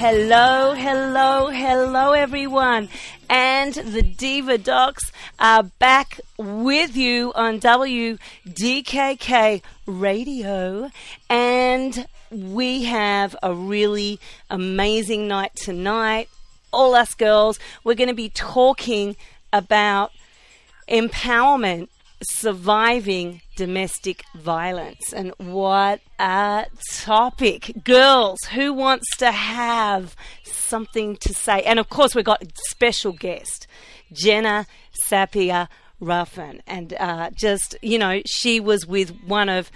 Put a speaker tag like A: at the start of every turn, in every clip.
A: Hello, hello, hello, everyone. And the Diva Docs are back with you on WDKK Radio. And we have a really amazing night tonight. All us girls, we're going to be talking about empowerment surviving domestic violence. And what a topic. Girls, who wants to have something to say? And of course, we've got a special guest, Genna Sapia Ruffin. And uh, just, you know, she was with one of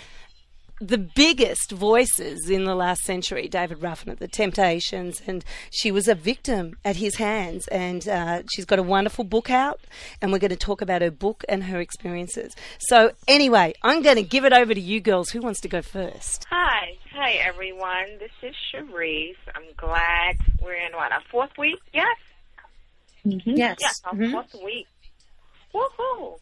A: the biggest voices in the last century, David Ruffin at the Temptations, and she was a victim at his hands. And uh, she's got a wonderful book out, and we're going to talk about her book and her experiences. So, anyway, I'm going to give it over to you girls. Who wants to go first?
B: Hi. Hi, everyone. This is Cherise. I'm glad we're in, what, our fourth week? Yes?
C: Mm-hmm.
A: Yes.
B: Yes, our
A: Mhm.
B: fourth week. Woohoo!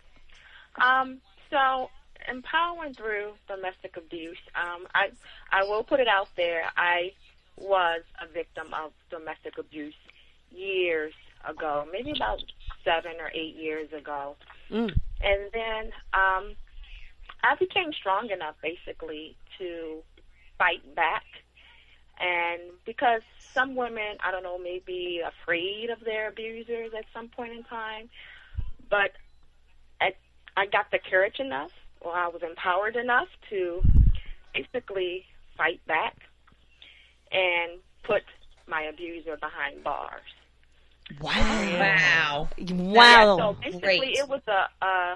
B: Um, so, empowering through domestic abuse. Um, I I will put it out there. I was a victim of domestic abuse years ago, maybe about seven or eight years ago,
A: Mm.
B: and then um, I became strong enough, basically, to fight back. And because some women, I don't know, may be afraid of their abusers at some point in time, but I, I got the courage enough, or I was empowered enough to basically fight back and put my abuser behind bars.
C: Wow.
A: Wow. Wow.
B: So basically,
C: Great.
B: it was a, a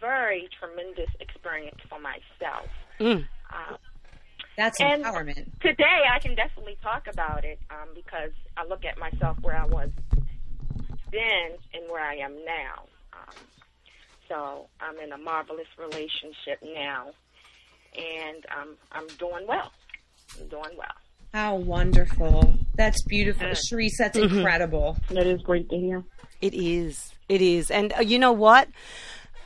B: very tremendous experience for myself.
A: Mm.
B: Um,
C: That's
B: And-
C: empowerment.
B: today, I can definitely talk about it um, because I look at myself where I was then and where I am now. So I'm in a marvelous relationship now, and um, I'm doing well. I'm doing well.
C: How wonderful. That's beautiful.
B: Yeah.
C: Sharice, that's
A: Mm-hmm.
C: incredible.
D: That is great to hear.
A: It is. It is. And uh, you know what?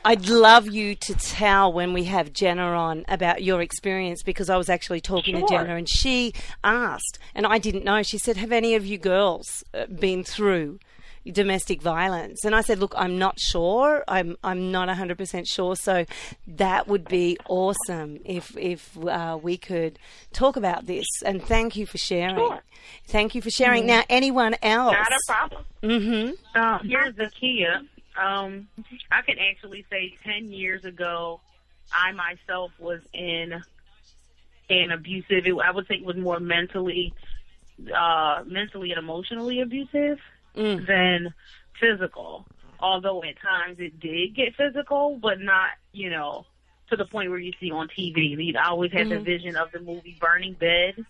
A: I'd love you to tell when we have Genna on about your experience because I was actually talking to Genna and she asked, and I didn't know. She said, Have any of you girls uh, been through domestic violence? And I said, Look, I'm not sure. I'm, I'm not 100% sure. So that would be awesome if, if uh, we could talk about this. And thank you for sharing.
B: Sure.
A: Thank you for sharing. Now, anyone else?
B: Not a problem.
A: Mm-hmm.
D: Uh, here's the Kia. Um, I can actually say 10 years ago, I myself was in an abusive, it, I would say it was more mentally, uh, mentally and emotionally abusive
A: Mm.
D: than physical. Although at times it did get physical, but not, you know, to the point where you see on TV. I mean, I always had the vision of the movie Burning Bed.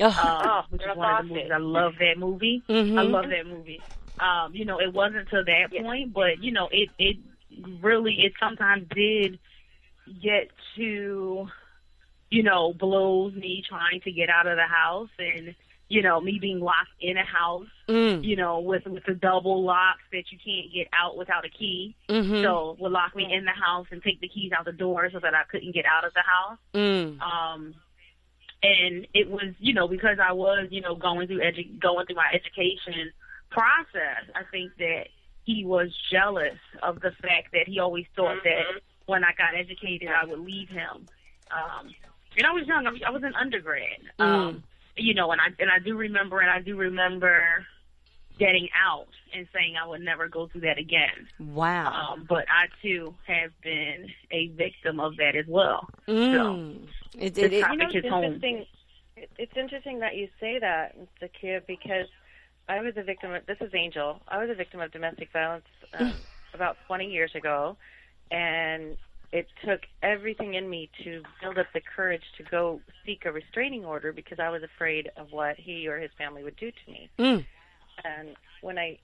A: Oh.
D: uh, which is one of the movies. I love that movie.
A: Mhm.
D: I love that movie. Um, you know, it wasn't to that point, but you know, it it really it sometimes did get to, you know, blows me trying to get out of the house and you know me being locked in a house,
A: Mm.
D: you know, with with the double locks that you can't get out without a key.
A: Mhm.
D: So would lock me in the house and take the keys out the door so that I couldn't get out of the house.
A: Mm.
D: Um, and it was, you know, because I was, you know, going through edu- going through my education process. I think that he was jealous of the fact that he always thought that when I got educated, I would leave him. Um, and I was young. I was, I was an undergrad. Um, you know, and I and I do remember, and I do remember getting out and saying I would never go through that again.
A: Wow.
D: Um, but I too have been a victim of that as well.
A: Mm. It,
D: This
A: it, it,
D: topic
E: You know, it's
D: hits home.
E: interesting. it- It's interesting that you say that, Zakia, because I was a victim of. This is Angel. I was a victim of domestic violence um, about 20 years ago, and it took everything in me to build up the courage to go seek a restraining order because I was afraid of what he or his family would do to me.
A: mm.
E: And when I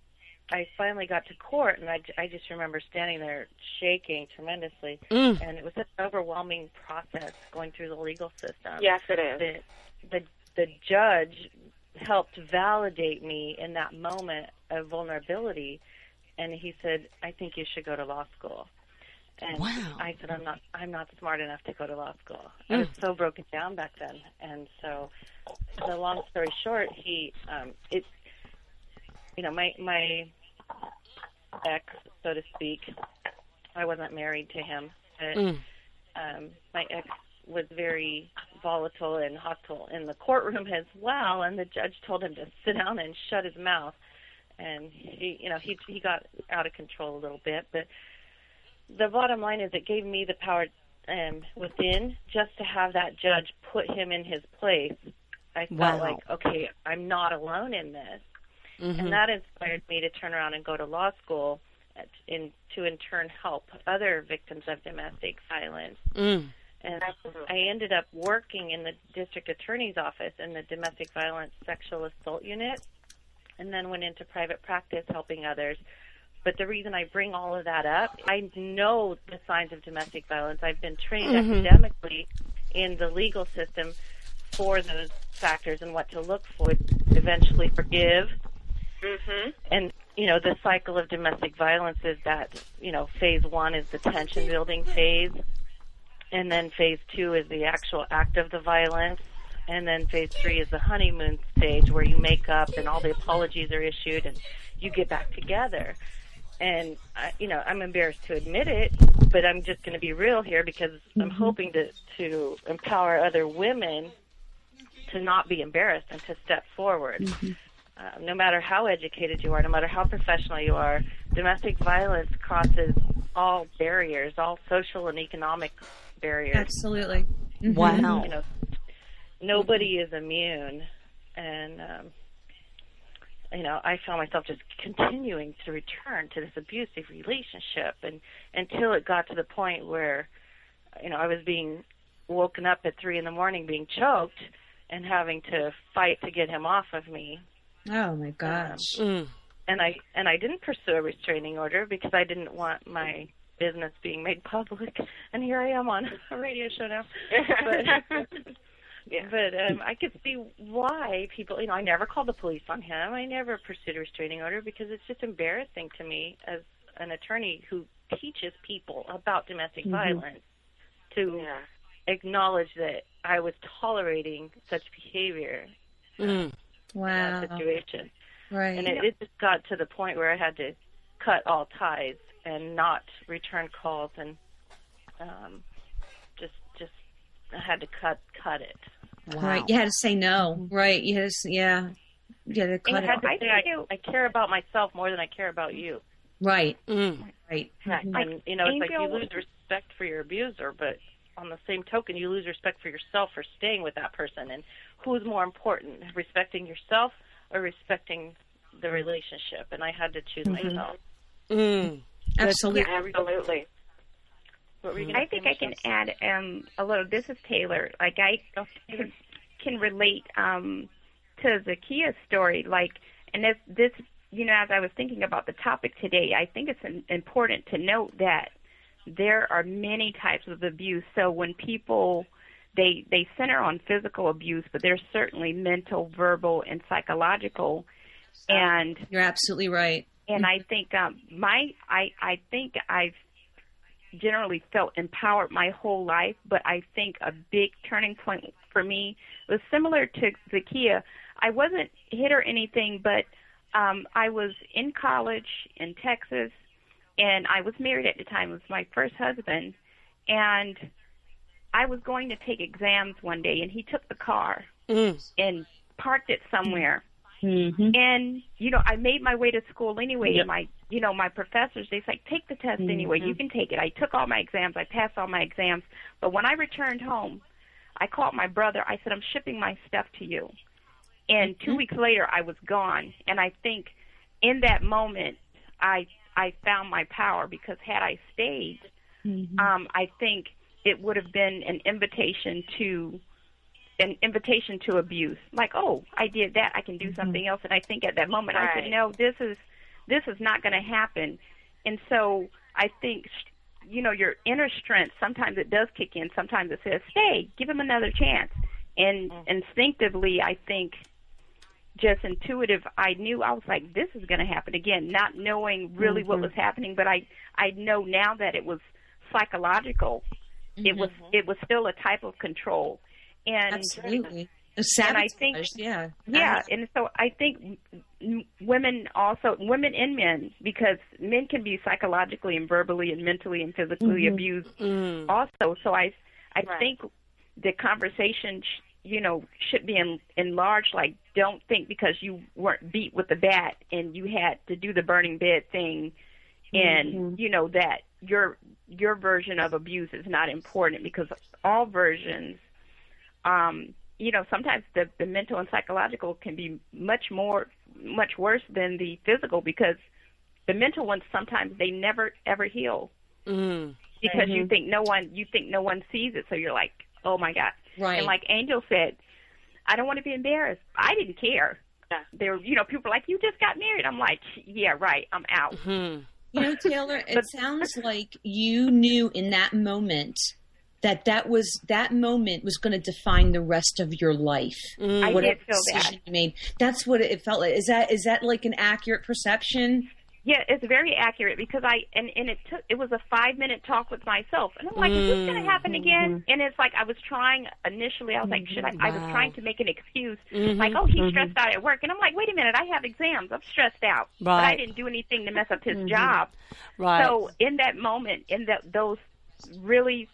E: I finally got to court, and I, I just remember standing there shaking tremendously,
A: Mm.
E: and it was such an overwhelming process going through the legal system
B: Yes, it is.
E: the the the judge helped validate me in that moment of vulnerability and he said i think you should go to law school And
A: Wow.
E: I said, I'm not, I'm not smart enough to go to law school. I was so broken down back then. And so, the long story short, he, um, it, you know, my, my ex, so to speak, I wasn't married to him, but,
A: Mm.
E: um, my ex was very volatile and hostile in the courtroom as well, and the judge told him to sit down and shut his mouth. And he, you know, he he got out of control a little bit, but the bottom line is it gave me the power um, within just to have that judge put him in his place. I felt
A: Wow.
E: like, okay, I'm not alone in this,
A: Mhm.
E: and that inspired me to turn around and go to law school, at, in to in turn help other victims of domestic violence.
A: Mm.
E: And I ended up working in the district attorney's office in the domestic violence sexual assault unit, and then went into private practice helping others. But the reason I bring all of that up, I know the signs of domestic violence. I've been trained
A: Mhm.
E: academically in the legal system for those factors and what to look for. Eventually, forgive,
F: Mhm.
E: and you know the cycle of domestic violence is that you know phase one is the tension building phase and then phase two is the actual act of the violence and then phase three is the honeymoon stage where you make up and all the apologies are issued and you get back together and I, you know i'm embarrassed to admit it but i'm just going to be real here because i'm hoping to to empower other women to not be embarrassed and to step forward uh, no matter how educated you are, no matter how professional you are, domestic violence crosses all barriers, all social and economic barriers.
C: Absolutely. Mhm.
A: Wow.
E: You know, nobody is immune, and um, you know, I found myself just continuing to return to this abusive relationship, and until it got to the point where, you know, I was being woken up at three in the morning, being choked, and having to fight to get him off of me
C: Oh my gosh.
A: Mm.
E: and I and I didn't pursue a restraining order because I didn't want my business being made public. And here I am on a radio show now. But
F: Yeah.
E: but um, I could see why people. You know, I never called the police on him. I never pursued a restraining order because it's just embarrassing to me as an attorney who teaches people about domestic violence to
F: Yeah.
E: acknowledge that I was tolerating such behavior
A: Mm.
E: in that situation.
C: Right.
E: and it, it just got to the point where I had to cut all ties and not return calls and um, just just I had to cut cut it.
A: Wow.
C: Right. You had to say no. Right. You had to, s- yeah. You had to cut
E: And I had
C: it.
E: to
G: I
E: say I, I care about myself more than I care about you.
C: Right.
A: Mm.
C: Right.
F: Right.
E: And you know, it's like you lose respect for your abuser, but on the same token, you lose respect for yourself for staying with that person. And who's more important, respecting yourself or respecting the relationship? And I had to choose myself.
A: Mm.
C: Absolutely.
F: Absolutely.
E: What were you
G: I think I can
E: Michelle?
G: add um, a little. This is Taylor. Like I can, can relate um, to Zakia's story. Like, and this, this, you know, as I was thinking about the topic today, I think it's an, important to note that there are many types of abuse. So when people they they center on physical abuse, but there's certainly mental, verbal, and psychological. And
C: You're absolutely right.
G: and I think um, my I I think I've generally felt empowered my whole life, but I think a big turning point for me was similar to Zakia. I wasn't hit or anything, but um, I was in college in Texas, and I was married at the time. It was my first husband, and I was going to take exams one day, and he took the car
A: Mm.
G: and parked it somewhere
C: Mm-hmm.
G: and you know i made my way to school anyway
C: Yep.
G: and my you know my professors they say take the test anyway. You can take it. I took all my exams. I passed all my exams. But when i returned home i called my brother. I said i'm shipping my stuff to you. And two weeks later i was gone. And i think in that moment i i found my power because had i stayed um i think it would have been an invitation to an invitation to abuse. Like, oh, I did that, I can do mm-hmm. something else. And I think at that moment I said, no, this is this is not going to happen. And so I think you know your inner strength. Sometimes it does kick in. Sometimes it says, stay, give him another chance. And mm-hmm. instinctively, I think just intuitive i knew i was like this is going to happen again not knowing really what mm-hmm. was happening but i i know now that it was psychological. It was it was still a type of control, and
C: Absolutely.
G: And I think-
C: yeah.
G: yeah, and so I think women also, women and men, because men can be psychologically and verbally and mentally and physically abused also. So I, I
F: Right.
G: think the conversation, sh- you know, should be en- enlarged. Like, don't think because you weren't beat with the bat and you had to do the burning bed thing, and you know that your your version of abuse is not important because all versions um, you know, sometimes the, the mental and psychological can be much more, much worse than the physical because the mental ones sometimes they never ever heal
A: Mm.
G: because you think no one, you think no one sees it, so you're like, oh my god.
C: Right.
G: And like Angel said, I don't want to be embarrassed. I didn't care.
F: Yeah.
G: There, you know, people are like, you just got married. I'm like, yeah, right. I'm out.
A: Hmm.
C: You know, Taylor, it sounds like you knew in that moment that that was that moment was going to define the rest of your life.
G: Mm.
C: I
G: did feel that.
C: you made. That's what it felt like. Is that is that like an accurate perception?
G: Yeah, it's very accurate because I and and it took it was a five minute talk with myself, and I'm like, is this going to mm. happen again? Mm-hmm. And it's like I was trying initially. I was like, should I? I was mm-hmm. trying to make an excuse, mm-hmm. like, oh, he's stressed out at work, and I'm like, wait a minute, I have exams, I'm stressed out, but I didn't do anything to mess up his job.
A: Right.
G: So in that moment, in that those really,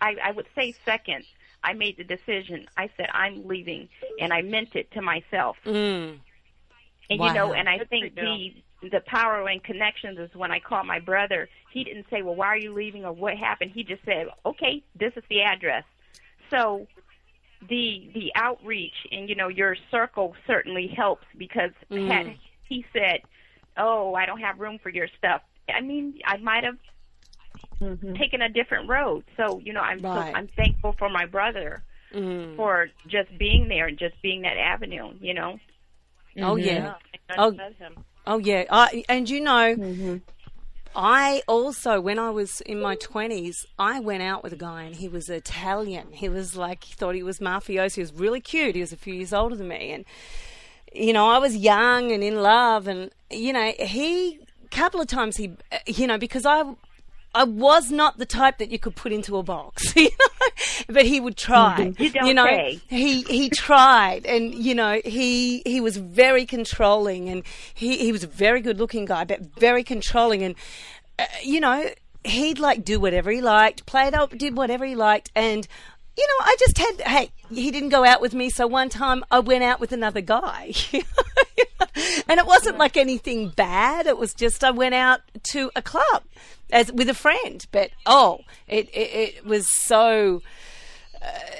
G: I, I would say second, I made the decision. I said, I'm leaving, and I meant it to myself.
A: Mm.
G: And
A: Wow.
G: you know, and I
F: Good
G: think the the power and connections is when I called my brother. He didn't say, "Well, why are you leaving?" or "What happened." He just said, "Okay, this is the address." So the the outreach and you know your circle certainly helps because had he said, "Oh, I don't have room for your stuff," I mean, I might have taken a different road. So you know, I'm so, I'm thankful for my brother
A: Mm.
G: for just being there and just being that avenue. You know.
A: Oh yeah.
F: Yeah,
A: Oh.
F: met.
A: Oh yeah. I, and you know, I also when I was in my twenties, I went out with a guy and he was Italian. He was like he thought he was mafioso. He was really cute. He was a few years older than me, and you know I was young and in love, and you know he a couple of times he uh, you know because I. I was not the type that you could put into a box, you know, but he would try.
G: You don't
A: know,
G: say.
A: he he tried, and you know he he was very controlling, and he he was a very good looking guy, but very controlling, and uh, you know he'd like do whatever he liked, played up, did whatever he liked, and you know I just had hey he didn't go out with me, so one time I went out with another guy. And it wasn't like anything bad. It was just I went out to a club as with a friend. But oh, it it, it was so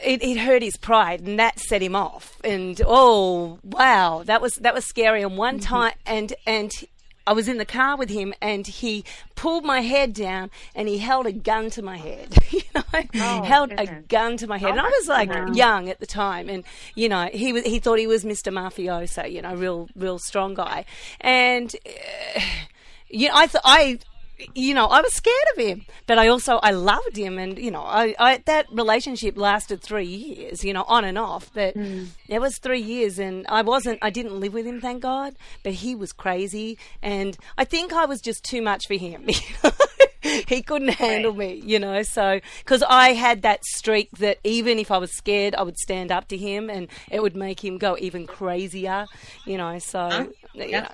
A: it, it hurt his pride and that set him off. And oh wow that was that was scary. And one time and and I was in the car with him and he pulled my head down and he held a gun to my head you know held a gun to my head. And I was like young at the time and you know he was he thought he was Mr. Mafioso you know real real strong guy. And uh, you know I thought I you know, I was scared of him, but I also I loved him, and you know, I, I that relationship lasted three years, you know, on and off. But hmm. it was three years, and I wasn't, I didn't live with him, thank God. But he was crazy, and I think I was just too much for him. he couldn't handle me, you know. So because I had that streak that even if I was scared, I would stand up to him, and it would make him go even crazier, you know. So you
C: yeah.
A: know,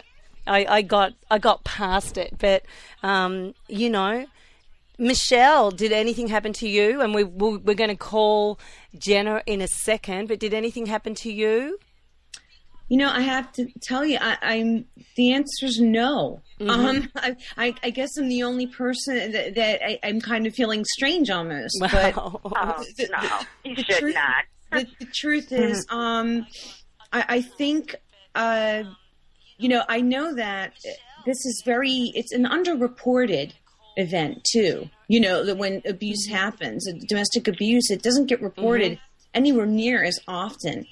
A: I, I got I got past it, but um, you know, Michelle, did anything happen to you? And we, we we're going to call Genna in a second, but did anything happen to you?
C: You know, I have to tell you, I, I'm the answer is no. Um, I, I, I guess I'm the only person that, that I, I'm kind of feeling strange almost. But
A: Wow.
F: Oh,
C: the-
F: no, you
C: the
F: should
C: truth-
F: not.
C: the, the truth is, um, I, I think, uh, you know, I know that this is very, it's an underreported event too. You know, that when abuse mm-hmm. happens, uh, domestic abuse, it doesn't get reported mm-hmm. anywhere near as often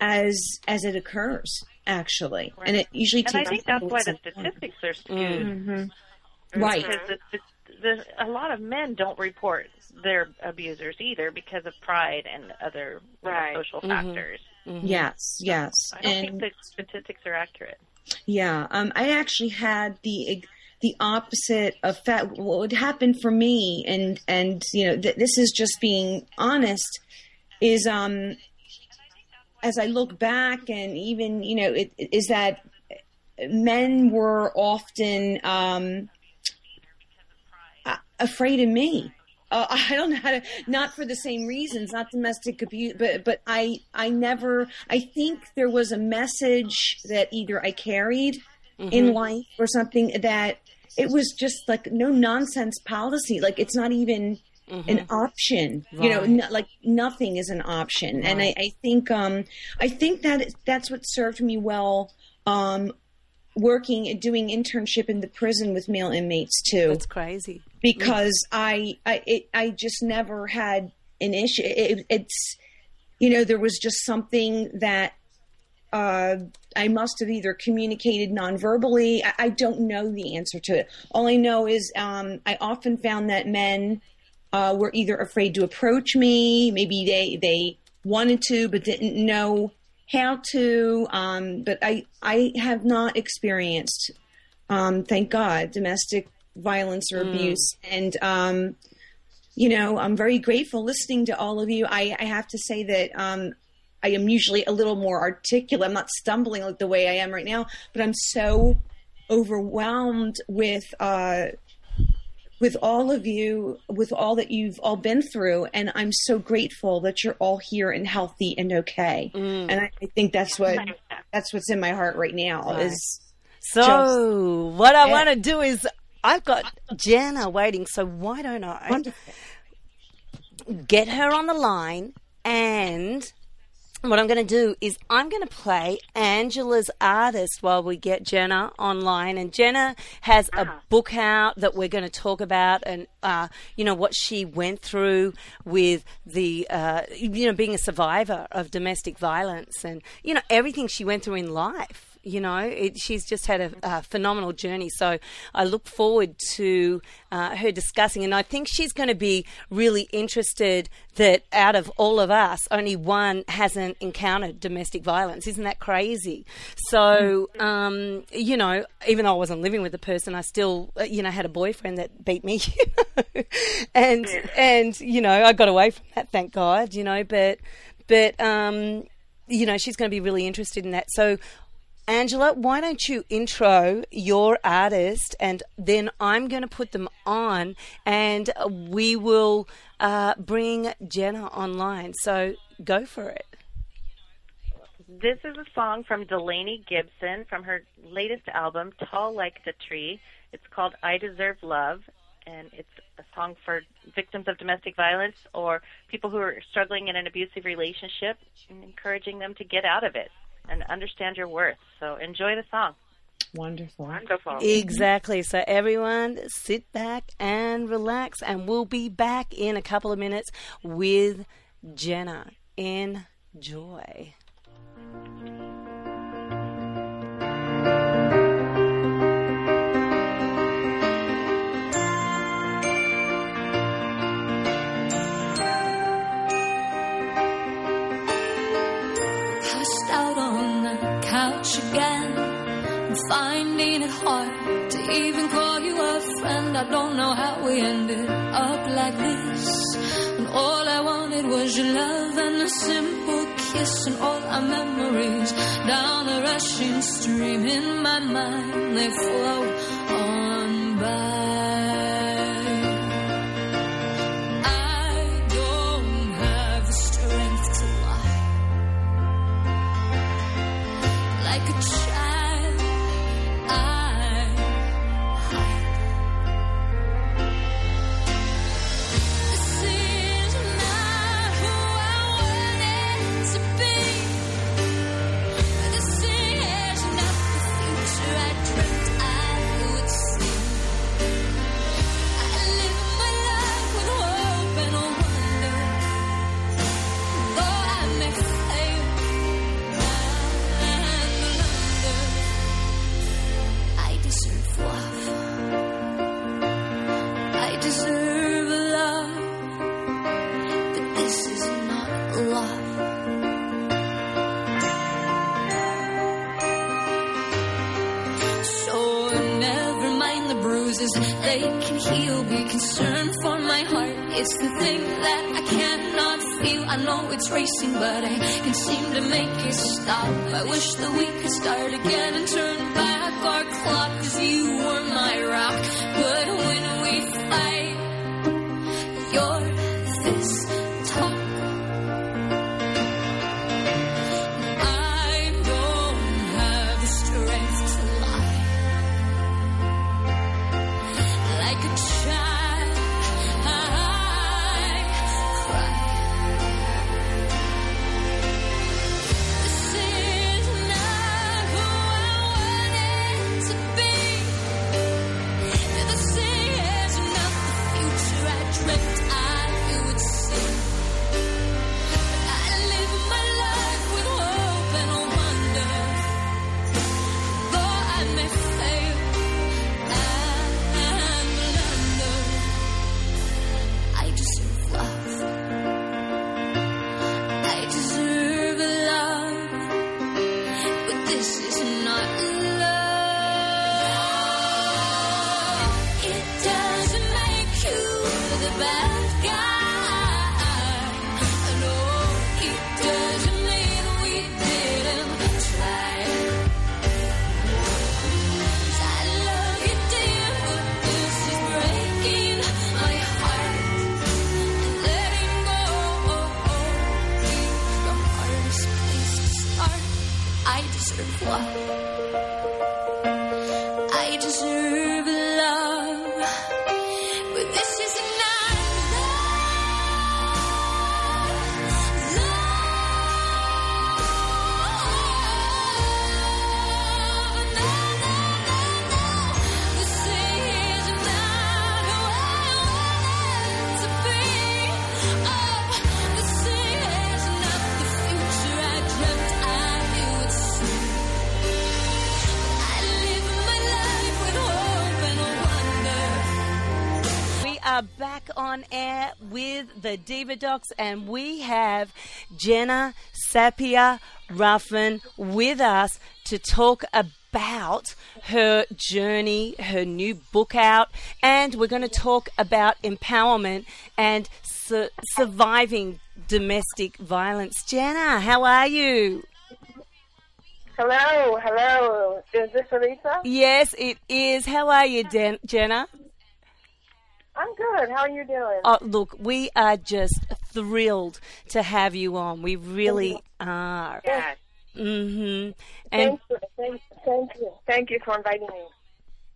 C: as as it occurs. Actually, and it usually takes
E: And
C: takes.
E: I think that's why the
C: some time.
E: statistics are skewed. Mm-hmm.
C: Right.
E: Because the, the, the, a lot of men don't report their abusers either because of pride and other you know,
F: Right.
E: social factors.
C: Yes, yes,
E: I don't
C: and
E: think the statistics are accurate.
C: Yeah, um, I actually had the the opposite of fat. What would happen for me, and and you know, th- this is just being honest, is um, as I look back, and even you know, it, is that men were often um, afraid of me. Uh, I don't know how to, not for the same reasons, not domestic abuse, but, but I, I never, I think there was a message that either I carried mm-hmm. in life or something that it was just like no nonsense policy. Like it's not even mm-hmm. an option, right. you know, no, like nothing is an option. Right. And I, I think, um, I think that that's what served me well, um, working and doing internship in the prison with male inmates too.
A: That's crazy.
C: Because I I it, I just never had an issue. It, it's you know there was just something that uh, I must have either communicated nonverbally. I, I, don't know the answer to it. All I know is um, I often found that men uh, were either afraid to approach me, maybe they they wanted to but didn't know how to, um, but I I have not experienced, um, thank God, domestic violence or mm. abuse, and um, you know I'm very grateful listening to all of you. I, I have to say that um, I am usually a little more articulate. I'm not stumbling like the way I am right now, but I'm so overwhelmed with uh, with all of you, with all that you've all been through. And I'm so grateful that you're all here and healthy and okay. Mm. And I, I, think that's what that's what's in my heart right now right. is.
A: So just, what I yeah. want to do is I've got Genna waiting. So why don't I Wonderful. get her on the line and what I'm going to do is I'm going to play Angela's artist while we get Genna online. And Genna has a uh-huh. book out that we're going to talk about, and uh, you know what she went through with the uh, you know being a survivor of domestic violence, and you know everything she went through in life you know, it, she's just had a, a, phenomenal journey. So I look forward to uh, her discussing, and I think she's going to be really interested that out of all of us, only one hasn't encountered domestic violence. Isn't that crazy? So, um, you know, even though I wasn't living with the person, I still, uh, you know, had a boyfriend that beat me, and and you know, I got away from that, thank God, you know, but but um, you know, she's going to be really interested in that. So Angela, why don't you intro your artist and then I'm going to put them on and we will uh, bring Genna online. So go for it.
E: This is a song from Delaney Gibson from her latest album, Tall Like the Tree. It's called I Deserve Love, and it's a song for victims of domestic violence or people who are struggling in an abusive relationship and encouraging them to get out of it and understand your worth. So enjoy the song.
C: Wonderful.
F: Wonderful.
A: Exactly. So, everyone, sit back and relax, and we'll be back in a couple of minutes with Genna. Enjoy.
H: Finding it hard to even call you a friend. I don't know how we ended up like this. And all I wanted was your love and a simple kiss, and all our memories down a rushing stream in my mind. They flow on by. Concerned for my heart. It's the thing that I cannot feel. I know it's racing, but I can seem to make it stop. I wish that we could start again and turn back our clock. Cause you were my rock. But when we fight, the
A: Diva Docs, and we have Genna Sapia Ruffin with us to talk about her journey, her new book out, and we're going to talk about empowerment and su- surviving domestic violence. Genna, how are you?
I: Hello, hello. Is this Elisa?
A: Yes, it is. How are you, Den- Genna?
I: I'm good. How are you doing?
A: Oh, look, we are just thrilled to have you on. We really are.
I: Yes.
A: hmm And
I: Thank you. Thank, thank you. Thank you for inviting me.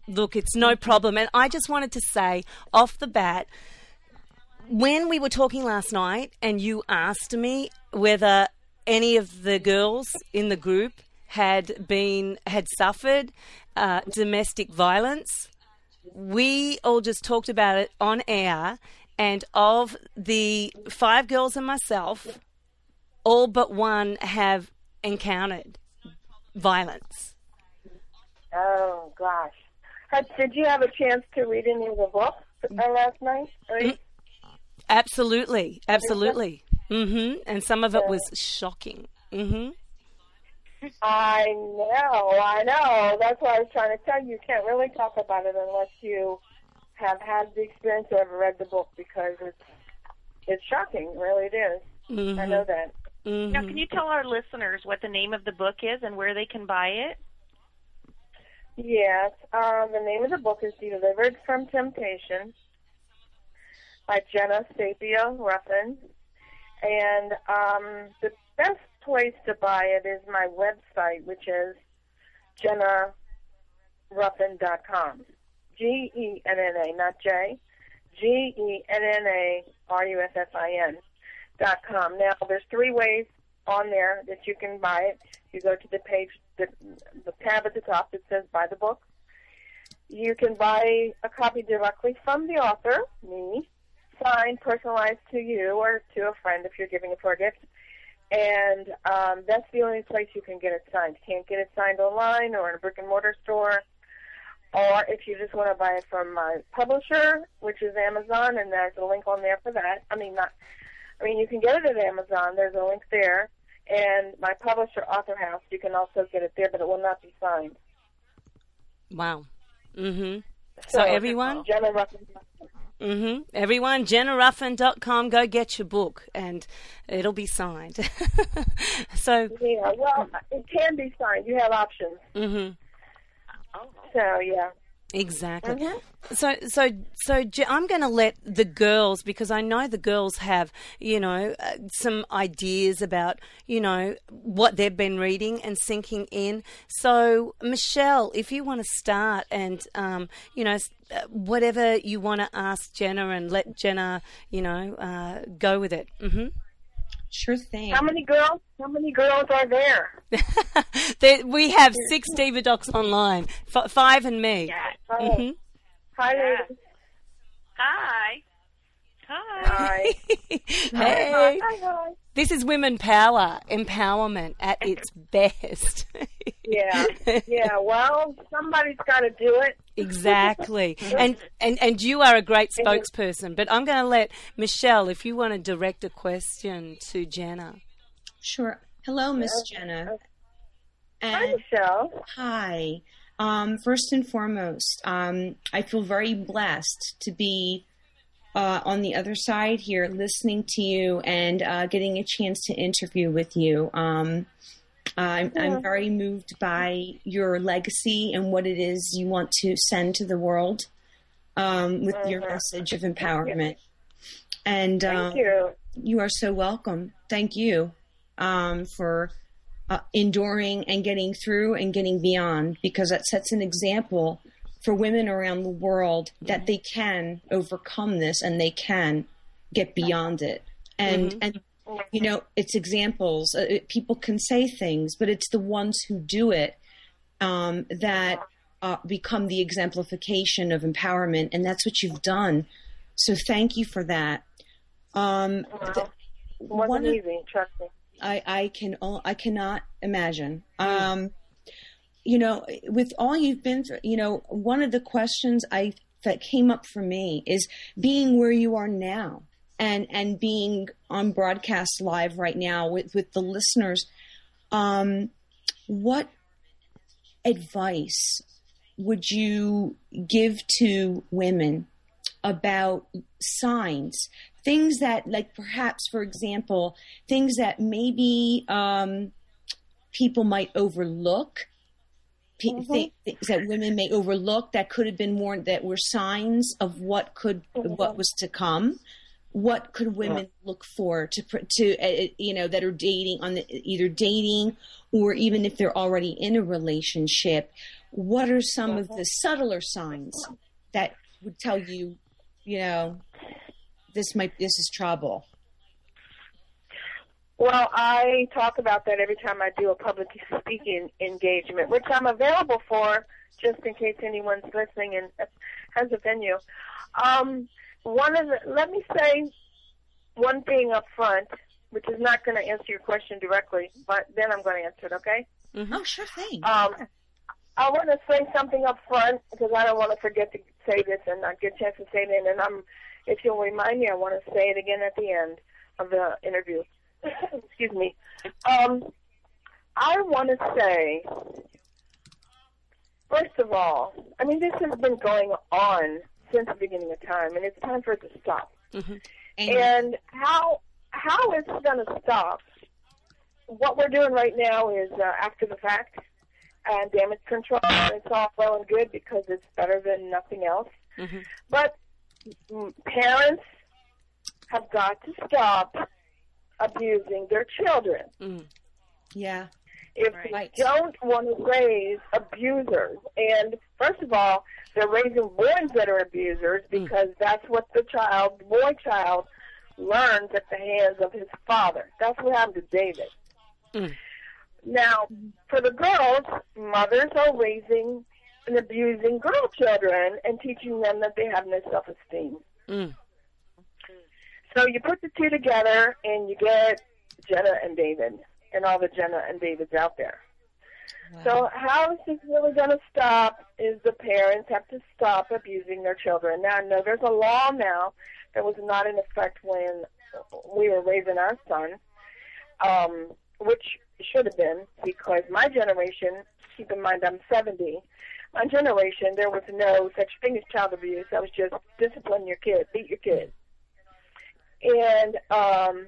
A: look, it's no problem. And I just wanted to say off the bat, when we were talking last night and you asked me whether any of the girls in the group had been had suffered uh, domestic violence, we all just talked about it on air. And of the five girls and myself, all but one have encountered violence.
I: Oh gosh. Had, did you have a chance to read any of the books uh, last night?
A: Mm. Absolutely, absolutely. hmm And some of it was shocking. hmm
I: I know, I know. That's why I was trying to tell you. You can't really talk about it unless you have had the experience or have read the book because it's it's shocking. Really, it is.
A: hmm
I: I know that.
A: hmm
E: Now, can you tell our listeners what the name of the book is and where they can buy it?
I: Yes. Um, the name of the book is Delivered from Temptation by Genna Sapia Ruffin. And um, the best place to buy it is my website, which is gennaruffin.com. G E N N A, not J. G E N N A R U F F I N dot com. Now, there's three ways on there that you can buy it. You go to the page, the, the tab at the top that says buy the book. You can buy a copy directly from the author, me, signed, personalized to you or to a friend if you're giving it for a gift. And um, that's the only place you can get it signed. You can't get it signed online or in a brick and mortar store. Or if you just want to buy it from my publisher, which is Amazon, and there's a link on there for that. I mean, not. I mean, you can get it at Amazon. There's a link there, and my publisher, Author House, you can also get it there, but it will not be signed.
A: Wow. hmm So everyone,
I: Genna Ruffin.
A: hmm everyone, gennaruffin.com, go get your book and it'll be signed. so,
I: Yeah, well, it can be signed. You have options.
A: hmm
I: So yeah.
A: Exactly.
I: Mhm.
A: So, so, so I'm going to let the girls because I know the girls have, you know, uh, some ideas about, you know, what they've been reading and sinking in. So, Michelle, if you want to start and, um, you know, uh, whatever you want to ask Genna and let Genna, you know, uh, go with it. hmm
C: Sure thing.
I: How many girls? How many girls are there?
A: there we have six Diva Docs online, F- five and me.
I: Oh,
A: hmm
I: Hi, ladies.
G: Hi.
I: Hi.
A: hey.
I: Hi, hi.
A: This is women power, empowerment at its best.
I: Yeah. Yeah. Well, somebody's got to do it.
A: exactly. And, and and you are a great spokesperson, but I'm going to let Michelle if you want to direct a question to Genna.
C: Sure. Hello, Miss Genna.
I: Hi,
C: And
I: Michelle.
C: hi. Um, first and foremost, um, I feel very blessed to be uh, on the other side here, listening to you and uh, getting a chance to interview with you. Um, I'm, I'm very moved by your legacy and what it is you want to send to the world um, with your message of empowerment. And um,
I: Thank you.
C: you are so welcome. Thank you um, for uh, enduring and getting through and getting beyond because that sets an example for women around the world that they can overcome this and they can get beyond it. And and you know, it's examples. Uh, people can say things, but it's the ones who do it um, that uh, become the exemplification of empowerment, and that's what you've done. So thank you for that. Um, th-
I: Wasn't easy. Trust me.
C: I, I can I cannot imagine. Um, you know, with all you've been through, you know, one of the questions I that came up for me is being where you are now and and being on broadcast live right now with with the listeners. Um, what advice would you give to women about signs things that like perhaps for example things that maybe um, people might overlook Mm-hmm. Thi- things that women may overlook that could have been warned that were signs of what could mm-hmm. what was to come. What could women look for to to uh, you know that are dating on the either dating or even if they're already in a relationship? What are some of mm-hmm. the subtler signs that would tell you you know this might this is trouble
I: Well, I talk about that every time I do a public speaking engagement, which I'm available for just in case anyone's listening and has a venue. Um, one of the, let me say one thing up front, which is not going to answer your question directly, but then I'm going to answer it, okay?
C: oh sure thing
I: Um, I want to say something up front because I don't want to forget to say this and not get a chance to say it. And I'm, if you'll remind me, I want to say it again at the end of the interview. Excuse me. Um, I want to say, first of all, I mean, this has been going on since the beginning of time, and it's time for it to stop.
C: Amen.
I: And how how it's going to stop? What we're doing right now is uh, after the fact and damage control. And it's all well and good because it's better than nothing else.
A: Mhm.
I: But parents have got to stop abusing their children.
C: yeah
I: If
C: Right.
I: they don't want to raise abusers, and first of all, they're raising boys that are abusers because that's what the child, boy child, learns at the hands of his father. That's what happened to David.
A: Mm.
I: Now, for the girls, mothers are raising and abusing girl children and teaching them that they have no self-esteem.
A: Mm.
I: So you put the two together and you get Genna and David and all the Genna and Davids out there. So how is this really going to stop is the parents have to stop abusing their children. Now, I know there's a law now that was not in effect when we were raising our son, um, which should have been because my generation, keep in mind I'm 70, my generation, there was no such thing as child abuse. That was just discipline your kid, beat your kid. And um,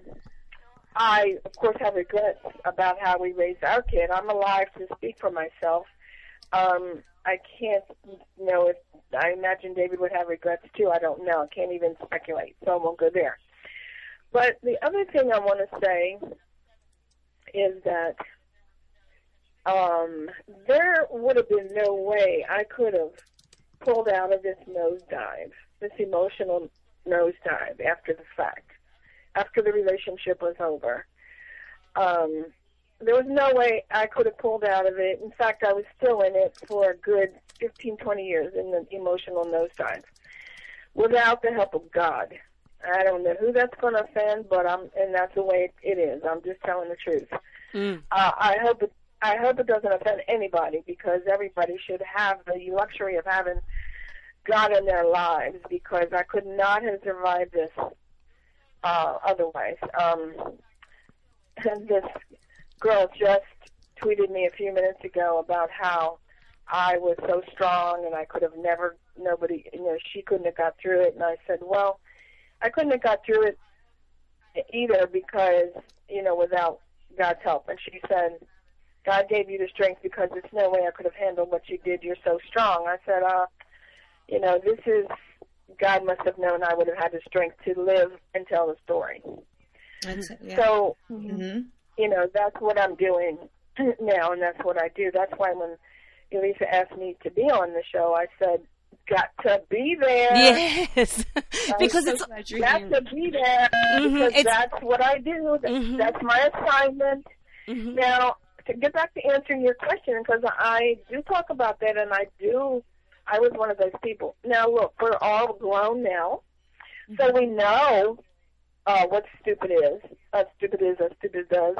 I: I, of course, have regrets about how we raised our kid. I'm alive to speak for myself. Um, I can't you know if I imagine David would have regrets too. I don't know. I can't even speculate, so I won't go there. But the other thing I want to say is that um, there would have been no way I could have pulled out of this nosedive, this emotional nosedive after the fact, after the relationship was over. Um, there was no way I could have pulled out of it. In fact, I was still in it for a good 15, 20 years in the emotional nosedive without the help of God. I don't know who that's going to offend, but I'm, and that's the way it is. I'm just telling the truth.
A: Mm.
I: Uh, I hope it, I hope it doesn't offend anybody because everybody should have the luxury of having God in their lives because I could not have survived this uh, otherwise. Um, this girl just tweeted me a few minutes ago about how I was so strong and I could have never, nobody, you know, she couldn't have got through it. And I said, well, I couldn't have got through it either because, you know, without God's help. And she said, God gave you the strength because there's no way I could have handled what you did. You're so strong. I said, uh, you know, this is, God must have known I would have had the strength to live and tell the story.
C: That's it. Yeah.
I: So,
C: hmm
I: you know, that's what I'm doing now, and that's what I do. That's why when Elisa asked me to be on the show, I said, got to be there.
A: Yes, because
C: so
A: it's
C: glad
I: Got to be there
A: Mhm,
I: because
A: it's-
I: that's what I do. That's,
A: Mhm.
I: that's my assignment.
A: Mhm.
I: Now, to get back to answering your question, because I do talk about that, and I do, I was one of those people. Now, look, we're all grown now, so we know uh, what stupid is. As stupid is, as stupid does.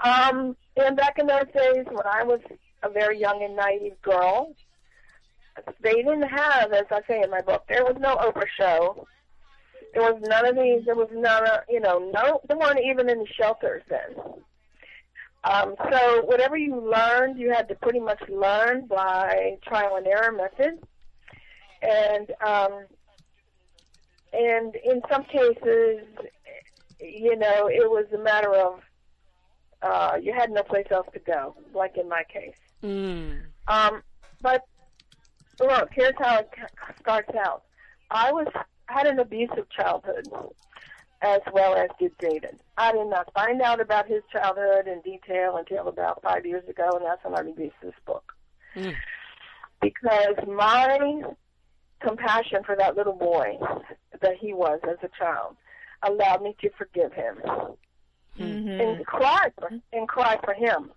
I: Um, and back in those days, when I was a very young and naive girl, they didn't have, as I say in my book, there was no Oprah show. There was none of these. There was none of, you know, no, there weren't even any shelters then. Um, so whatever you learned, you had to pretty much learn by trial and error method. And um, and in some cases, you know, it was a matter of uh, you had no place else to go, like in my case.
A: Mm.
I: Um, but look, here's how it starts out. I was had an abusive childhood, as well as did David. I did not find out about his childhood in detail until about five years ago, and that's when I released this book.
A: Mm.
I: Because my compassion for that little boy that he was as a child allowed me to forgive him
C: Mhm.
I: and cry for and cry for him.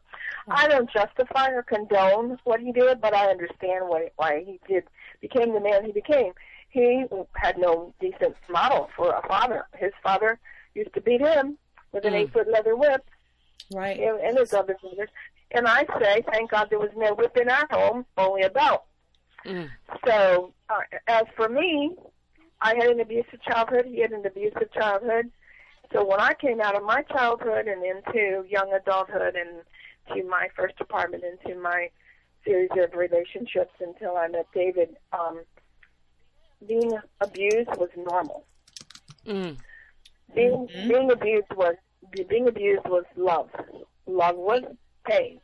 I: I don't justify or condone what he did, but I understand why why he did became the man he became. He had no decent model for a father. His father used to beat him with an
A: Mm.
I: eight foot leather whip,
C: Right.
I: and, and his other brothers. And I say, thank God there was no whip in our home, only a belt.
A: Mm.
I: So, uh, as for me, I had an abusive childhood. He had an abusive childhood. So when I came out of my childhood and into young adulthood and to my first apartment, into my series of relationships until I met David, um, being abused was normal.
A: Mm.
I: Being being abused was being abused was love. Love was pain.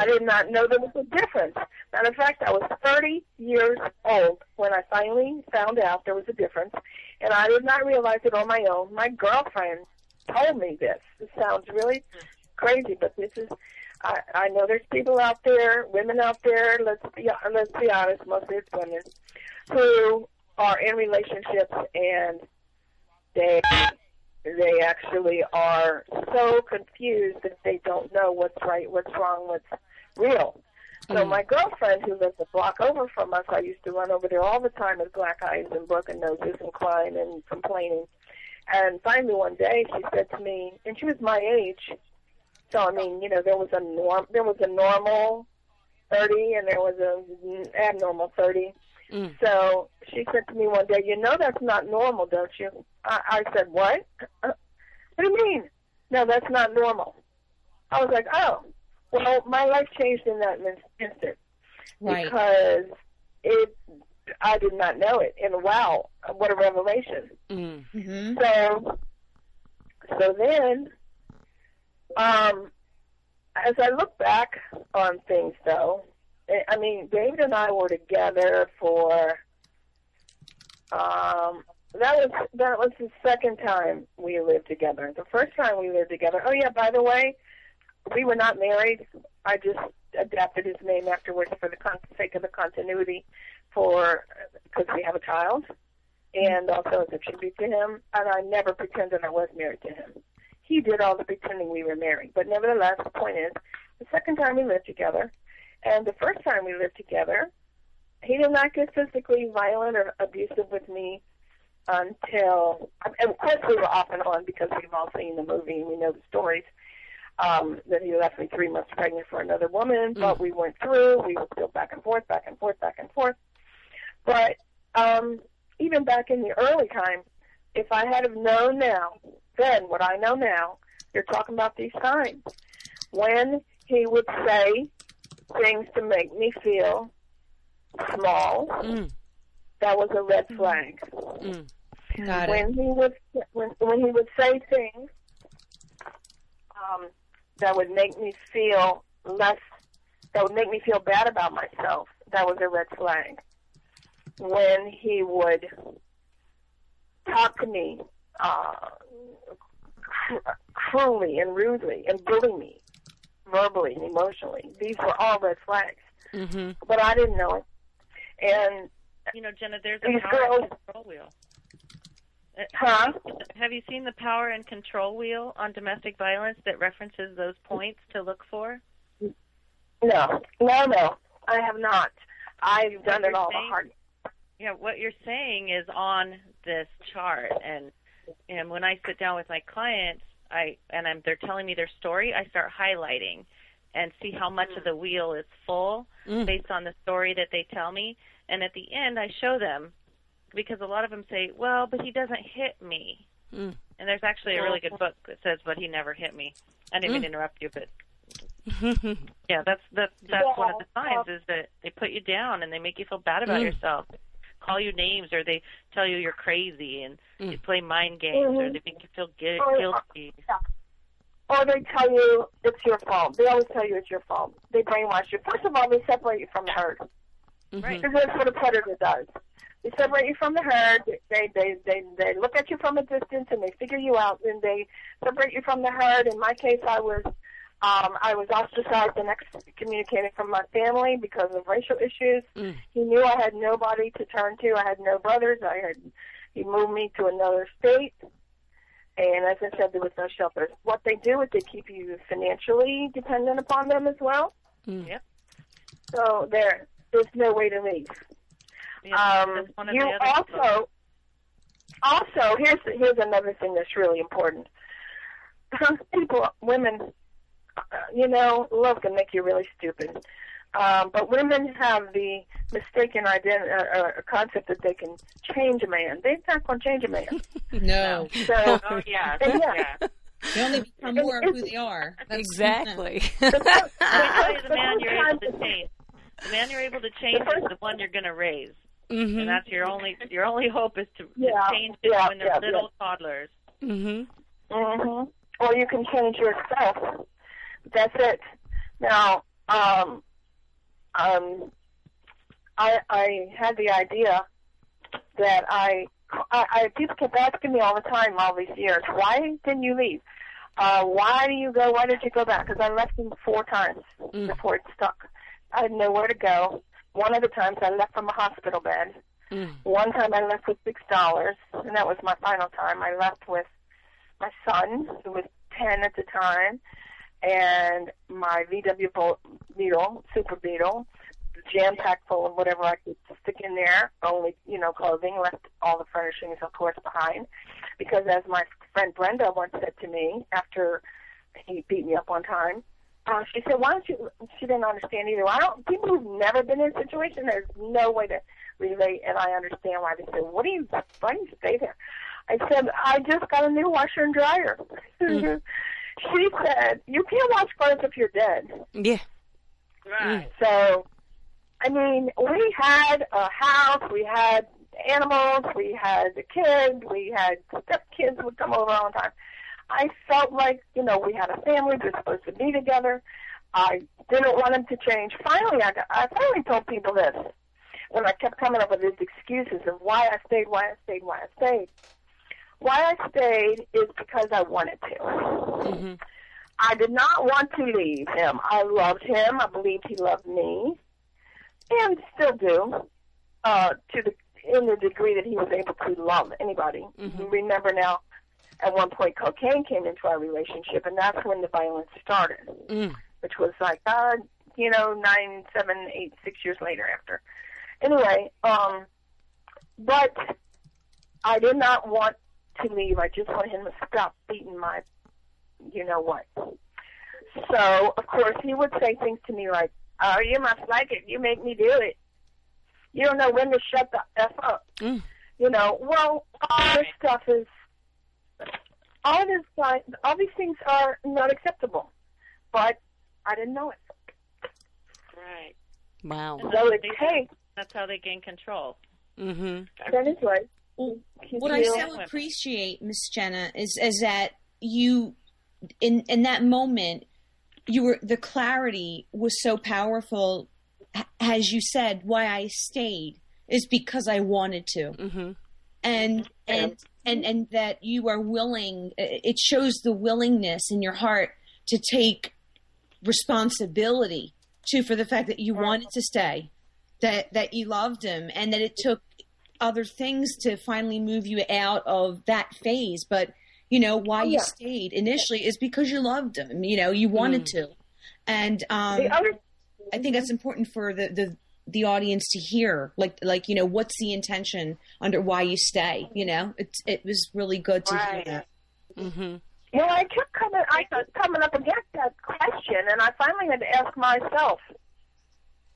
I: I did not know there was a difference. Matter of fact, I was 30 years old when I finally found out there was a difference, and I did not realize it on my own. My girlfriend told me this. This sounds really crazy, but this is. I, I know there's people out there, women out there. Let's be let's be honest. Mostly it's women who are in relationships and they they actually are so confused that they don't know what's right, what's wrong, what's real. So
A: Mm.
I: my girlfriend, who lives a block over from us, I used to run over there all the time with black eyes and broken noses and crying and complaining. And finally one day she said to me, and she was my age, so I mean, you know, there was a norm, there was a normal thirty, and there was a abnormal thirty.
A: Mm.
I: So she said to me one day, "You know that's not normal, don't you?" I, I said, "What? Uh, what do you mean? No, that's not normal." I was like, "Oh, well, my life changed in that min- instant."
C: Right.
I: because it I did not know it. And wow, what a revelation.
A: Mm.
C: hmm
I: So so then um as I look back on things though, I- I mean David and I were together for um that was that was the second time we lived together. The first time we lived together. Oh yeah, by the way, we were not married. I just adapted his name afterwards for the con- sake of the continuity, for because we have a child, and also as a tribute to him. And I never pretended I was married to him. He did all the pretending we were married, but nevertheless, the point is, the second time we lived together, and the first time we lived together, he did not get physically violent or abusive with me until, and of course we were off and on because we've all seen the movie and we know the stories. Um, that he left me three months pregnant for another woman, but we went through. We were still back and forth, back and forth, back and forth. But um, even back in the early time, if I had have known now, then what I know now, you're talking about these signs. When he would say things to make me feel small,
A: Mm.
I: that was a red flag.
A: Mm.
I: When he would when when he would say things um, that would make me feel less, that would make me feel bad about myself, that was a red flag. When he would talk to me uh, cr- cruelly and rudely and bully me verbally and emotionally, these were all red flags.
A: Mm-hmm.
I: But I didn't know it, and
E: You know, Genna, there's a
I: These
E: power
I: girls-
E: and control wheel. Uh,
I: huh?
E: Have you seen the power and control wheel on domestic violence that references those points to look for?
I: No, no, no. I have not. I've done it all the
E: saying-
I: hard.
E: Yeah, what you're saying is on this chart, and and when I sit down with my clients, I and I'm they're telling me their story, I start highlighting and see how much of the wheel is full
A: Mm.
E: based on the story that they tell me, and at the end I show them because a lot of them say, well, but he doesn't hit me,
A: Mm.
E: and there's actually a really good book that says, but he never hit me. I didn't mean to interrupt you, but yeah, that's that's that's one of the signs is that they put you down and they make you feel bad about
A: Mm.
E: yourself. Call you names or they tell you you're crazy and
A: Mm.
E: they play mind games or
I: Mhm.
E: they make you feel gui-
I: Oh,
E: guilty.
I: Or they tell you it's your fault. They always tell you it's your fault. They brainwash you. First of all, they separate you from the herd.
E: Right.
I: Because that's what a predator does. They separate you from the herd. They they they they look at you from a distance and they figure you out. And they separate you from the herd. In my case, I was um, I was ostracized and excommunicated from my family because of racial issues.
A: Mm.
I: He knew I had nobody to turn to. I had no brothers. I had he moved me to another state. And as I said, there was no shelter. What they do is they keep you financially dependent upon them as well.
A: Mm.
E: Yep.
I: So there, there's no way to leave.
E: Yeah,
I: Um,
E: that's one of
I: you
E: the other
I: also, also here's here's another thing that's really important. People, women, you know, love can make you really stupid. Um, but women have the mistaken ident- uh, uh, concept that they can change a man. They're not going to change a man.
C: No,
I: So,
E: Oh yeah,
I: yeah,
E: yeah.
C: they only become more of who they are. That's-
A: Exactly.
E: Let me tell you the
I: The
E: man you're able to change. The man you're able to change is the one you're going to raise,
A: mm-hmm.
E: and that's your only your only hope is to, to
I: Yeah,
E: change them
I: yeah,
E: when they're
I: yeah,
E: little toddlers.
A: Mm-hmm.
I: hmm Or you can change yourself. That's it. Now, um, um, I I had the idea that I, I, I people kept asking me all the time all these years, why didn't you leave? Uh, why do you go? Why did you go back? Because I left him four times
A: Mm.
I: before it stuck. I had nowhere to go. One of the times I left from a hospital bed.
A: Mm.
I: One time I left with six dollars, and that was my final time. I left with my son, who was ten at the time, and my VW Beetle, Super Beetle, jam packed full of whatever I could stick in there. Only, you know, clothing. Left all the furnishings, of course, behind, because as my friend Brenda once said to me after he beat me up one time. Uh, she said, "Why don't you?" She didn't understand either. I don't. People who've never been in a situation, there's no way to relate, and I understand why they said, "What do you? Why do you stay there?" I said, "I just got a new washer and dryer." she said, "You can't watch clothes if you're dead."
A: Yeah.
E: Right. Mm.
I: So, I mean, we had a house, we had animals, we had the kids, we had stepkids would come over all the time. I felt like, you know, we had a family, we were supposed to be together. I didn't want him to change. Finally, I, got, I finally told people this when I kept coming up with these excuses of why I stayed, why I stayed, why I stayed. Why I stayed is because I wanted to.
A: Mm-hmm.
I: I did not want to leave him. I loved him. I believed he loved me, and still do, uh, to the in the degree that he was able to love anybody.
A: Mhm.
I: Remember now, at one point, cocaine came into our relationship, and that's when the violence started,
A: Mm.
I: which was like, uh, you know, nine, seven, eight, six years later after. Anyway, um, but I did not want to leave. I just want him to stop beating my, you know what. So, of course, he would say things to me like, oh, you must like it. You make me do it. You don't know when to shut the F up.
A: Mm.
I: You know, well, all this stuff is, all this, like, all these things are not acceptable. But I didn't know it.
E: Right.
A: Wow.
I: So it takes,
E: That's how they gain control.
A: Mm-hmm.
I: that is right.
C: What I so appreciate, Miss Genna, is is that you, in in that moment, you were the clarity was so powerful. As you said, why I stayed is because I wanted to,
A: Mm-hmm.
C: and and and and that you are willing. It shows the willingness in your heart to take responsibility too for the fact that you wanted to stay, that that you loved him, and that it took other things to finally move you out of that phase. But you know why you
I: yeah.
C: stayed initially is because you loved him. You know you wanted to, and um,
I: The other
C: I think that's important for the, the the audience to hear. Like like you know what's the intention under why you stay. You know it it was really good to
I: Right.
C: hear that.
A: Mm-hmm.
I: Well, I kept coming. I kept coming up against that question, and I finally had to ask myself,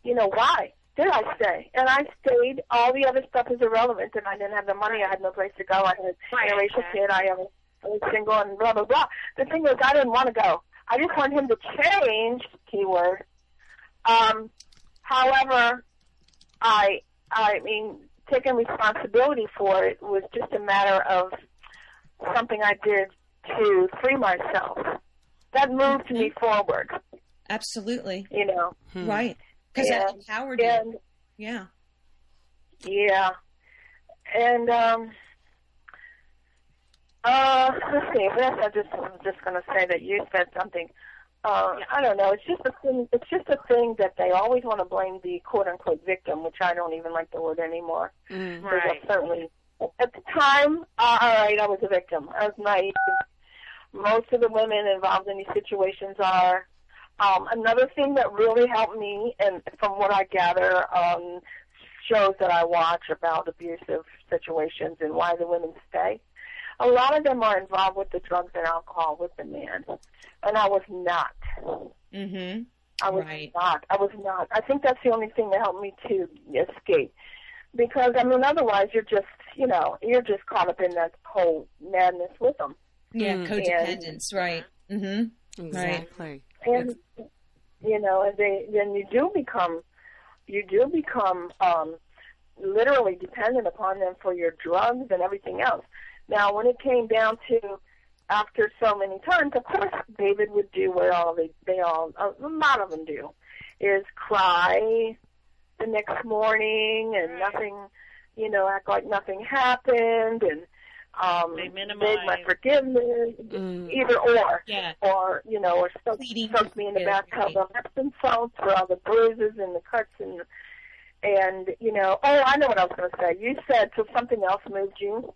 I: you know, why did I stay? And I stayed. All the other stuff is irrelevant, and I didn't have the money. I had no place to go. I had
E: Right.
I: a racial kid. I was, I was single, and blah blah blah. The thing is, I didn't want to go. I just want him to change. Keyword. Um, however, I I mean, taking responsibility for it was just a matter of something I did to free myself. That moved me forward,
C: Absolutely
I: you know.
A: Hmm.
C: right because that
I: And-
C: empowered you.
I: And
C: Yeah.
I: yeah, and um, uh, let's see. This I just I'm just gonna say that you said something. Uh, I don't know. It's just a thing. It's just a thing that they always want to blame the quote unquote victim, which I don't even like the word anymore.
A: Mm.
E: Right.
I: Certainly, at the time, uh, all right, I was a victim. I was naive. Most of the women involved in these situations are. Um, another thing that really helped me, and from what I gather, um, shows that I watch about abusive situations and why the women stay. A lot of them are involved with the drugs and alcohol with the man, and I was not.
C: Mm-hmm.
I: I was
C: Right.
I: not. I was not. I think that's the only thing that helped me to escape. Because I mean, otherwise you're just, you know, you're just caught up in that whole madness with them.
C: Yeah,
A: Mm.
C: codependence, right. Mm-hmm.
A: Exactly.
I: And you know, and they then you do become, you do become um, literally dependent upon them for your drugs and everything else. Now, when it came down to after so many times, of course, David would do what all they they all a lot of them do, is cry the next morning and nothing, you know, act like nothing happened and um,
E: They
I: beg my
E: minimize.
I: forgiveness,
A: Mm.
I: either or
C: Yeah.
I: or you know, or soak,
C: Pleading
I: soak me in the
C: with
I: bathtub
C: guilt,
I: of Epsom salts for all the bruises and the cuts and and you know. Oh, I know what I was going to say. You said so something else moved you.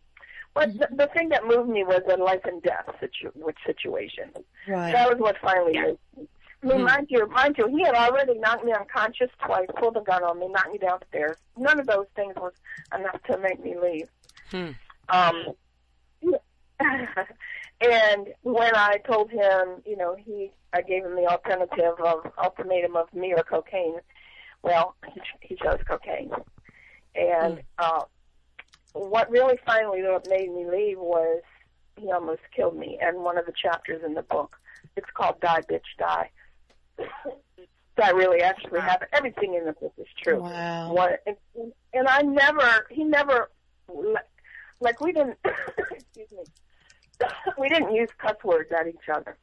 I: But the, the thing that moved me was a life and death situ- which situation.
C: Right.
I: That was what finally moved me. I mean,
A: Hmm.
I: mind you, mind you, he had already knocked me unconscious twice, pulled a gun on me, knocked me downstairs. None of those things was enough to make me leave.
A: Hmm.
I: Um, and when I told him, you know, he, I gave him the alternative of ultimatum of me or cocaine. Well, he, he chose cocaine. And uh, what really finally what made me leave was he almost killed me. And one of the chapters in the book, it's called "Die Bitch Die." That really actually happened. Everything in the book is true.
C: Wow.
I: What, and, and I never, he never, like we didn't, excuse me, we didn't use cuss words at each other.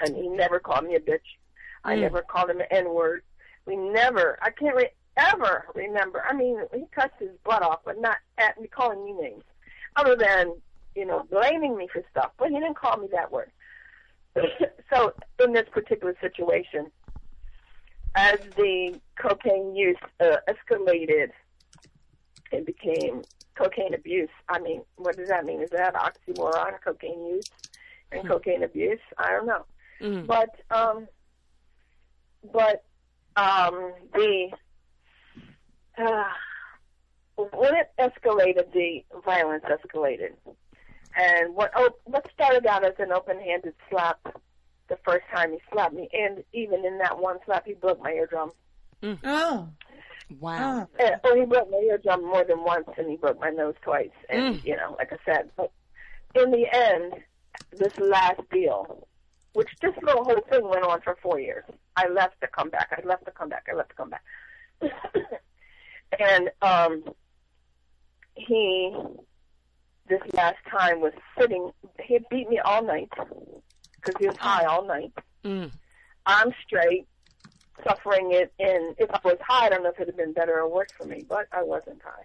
I: And he never called me a bitch. I
A: Mm.
I: never called him an N word. We never, I can't re- ever remember. I mean, he cussed his butt off, but not at me calling me names, other than you know blaming me for stuff. But he didn't call me that word. so in this particular situation, as the cocaine use uh, escalated, it became cocaine abuse. I mean, what does that mean? Is that oxymoron? Cocaine use and cocaine abuse? I don't know.
A: Mm.
I: But um, but um, the uh, when it escalated, the violence escalated, and what oh, what started out as an open-handed slap the first time he slapped me, and even in that one slap, he broke my eardrum.
C: Oh.
A: Wow.
C: Oh.
I: Uh, well, he broke my eardrum more than once, and he broke my nose twice. And you know, like I said, but in the end, this last deal, which this little whole thing went on for four years. I left to come back. I left to come back. I left to come back. and um, he, this last time, was sitting. He had beat me all night because he was high all night.
A: Mm.
I: I'm straight, suffering it. And if I was high, I don't know if it'd have been better or worse for me, but I wasn't high.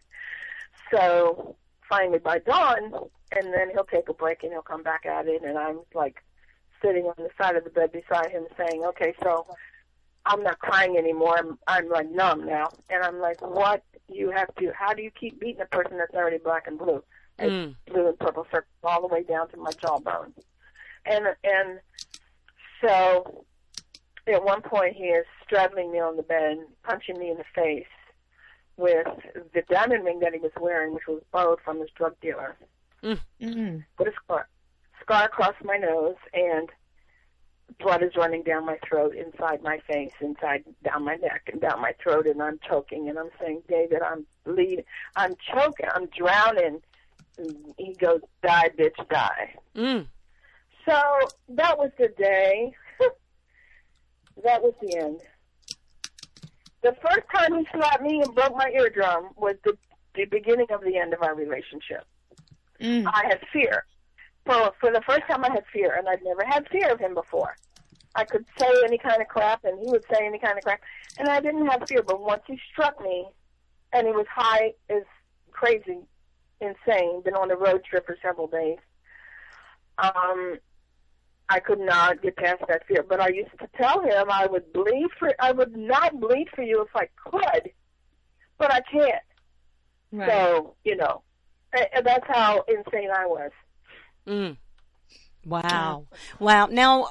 I: So finally, by dawn, and then he'll take a break and he'll come back at it, and I'm like sitting on the side of the bed beside him, saying, "Okay, so I'm not crying anymore. I'm I'm like numb now." And I'm like, "What? You have to? How do you keep beating a person that's already black and blue, and
A: Mm.
I: blue and purple circles all the way down to my jawbone?" And and so at one point he is straddling me on the bed, punching me in the face with the diamond ring that he was wearing, which was borrowed from his drug dealer.
C: Mm.
I: Put a scar, scar across my nose, and blood is running down my throat, inside my face, inside down my neck, and down my throat, and I'm choking, and I'm saying, David, I'm bleeding, I'm choking, I'm drowning. And he goes, die, bitch, die.
A: Mm.
I: So that was the day. That was the end. The first time he slapped me and broke my eardrum was the, the beginning of the end of our relationship.
C: Mm.
I: I had fear. For for the first time, I had fear, and I'd never had fear of him before. I could say any kind of crap, and he would say any kind of crap, and I didn't have fear. But once he struck me, and he was high as crazy, insane, been on the road trip for several days. Um, I could not get past that fear. But I used to tell him I would bleed for, I would not bleed for you if I could, but I can't.
C: Right.
I: So you know, and and that's how insane I was.
A: Mm. Wow. Wow. Now,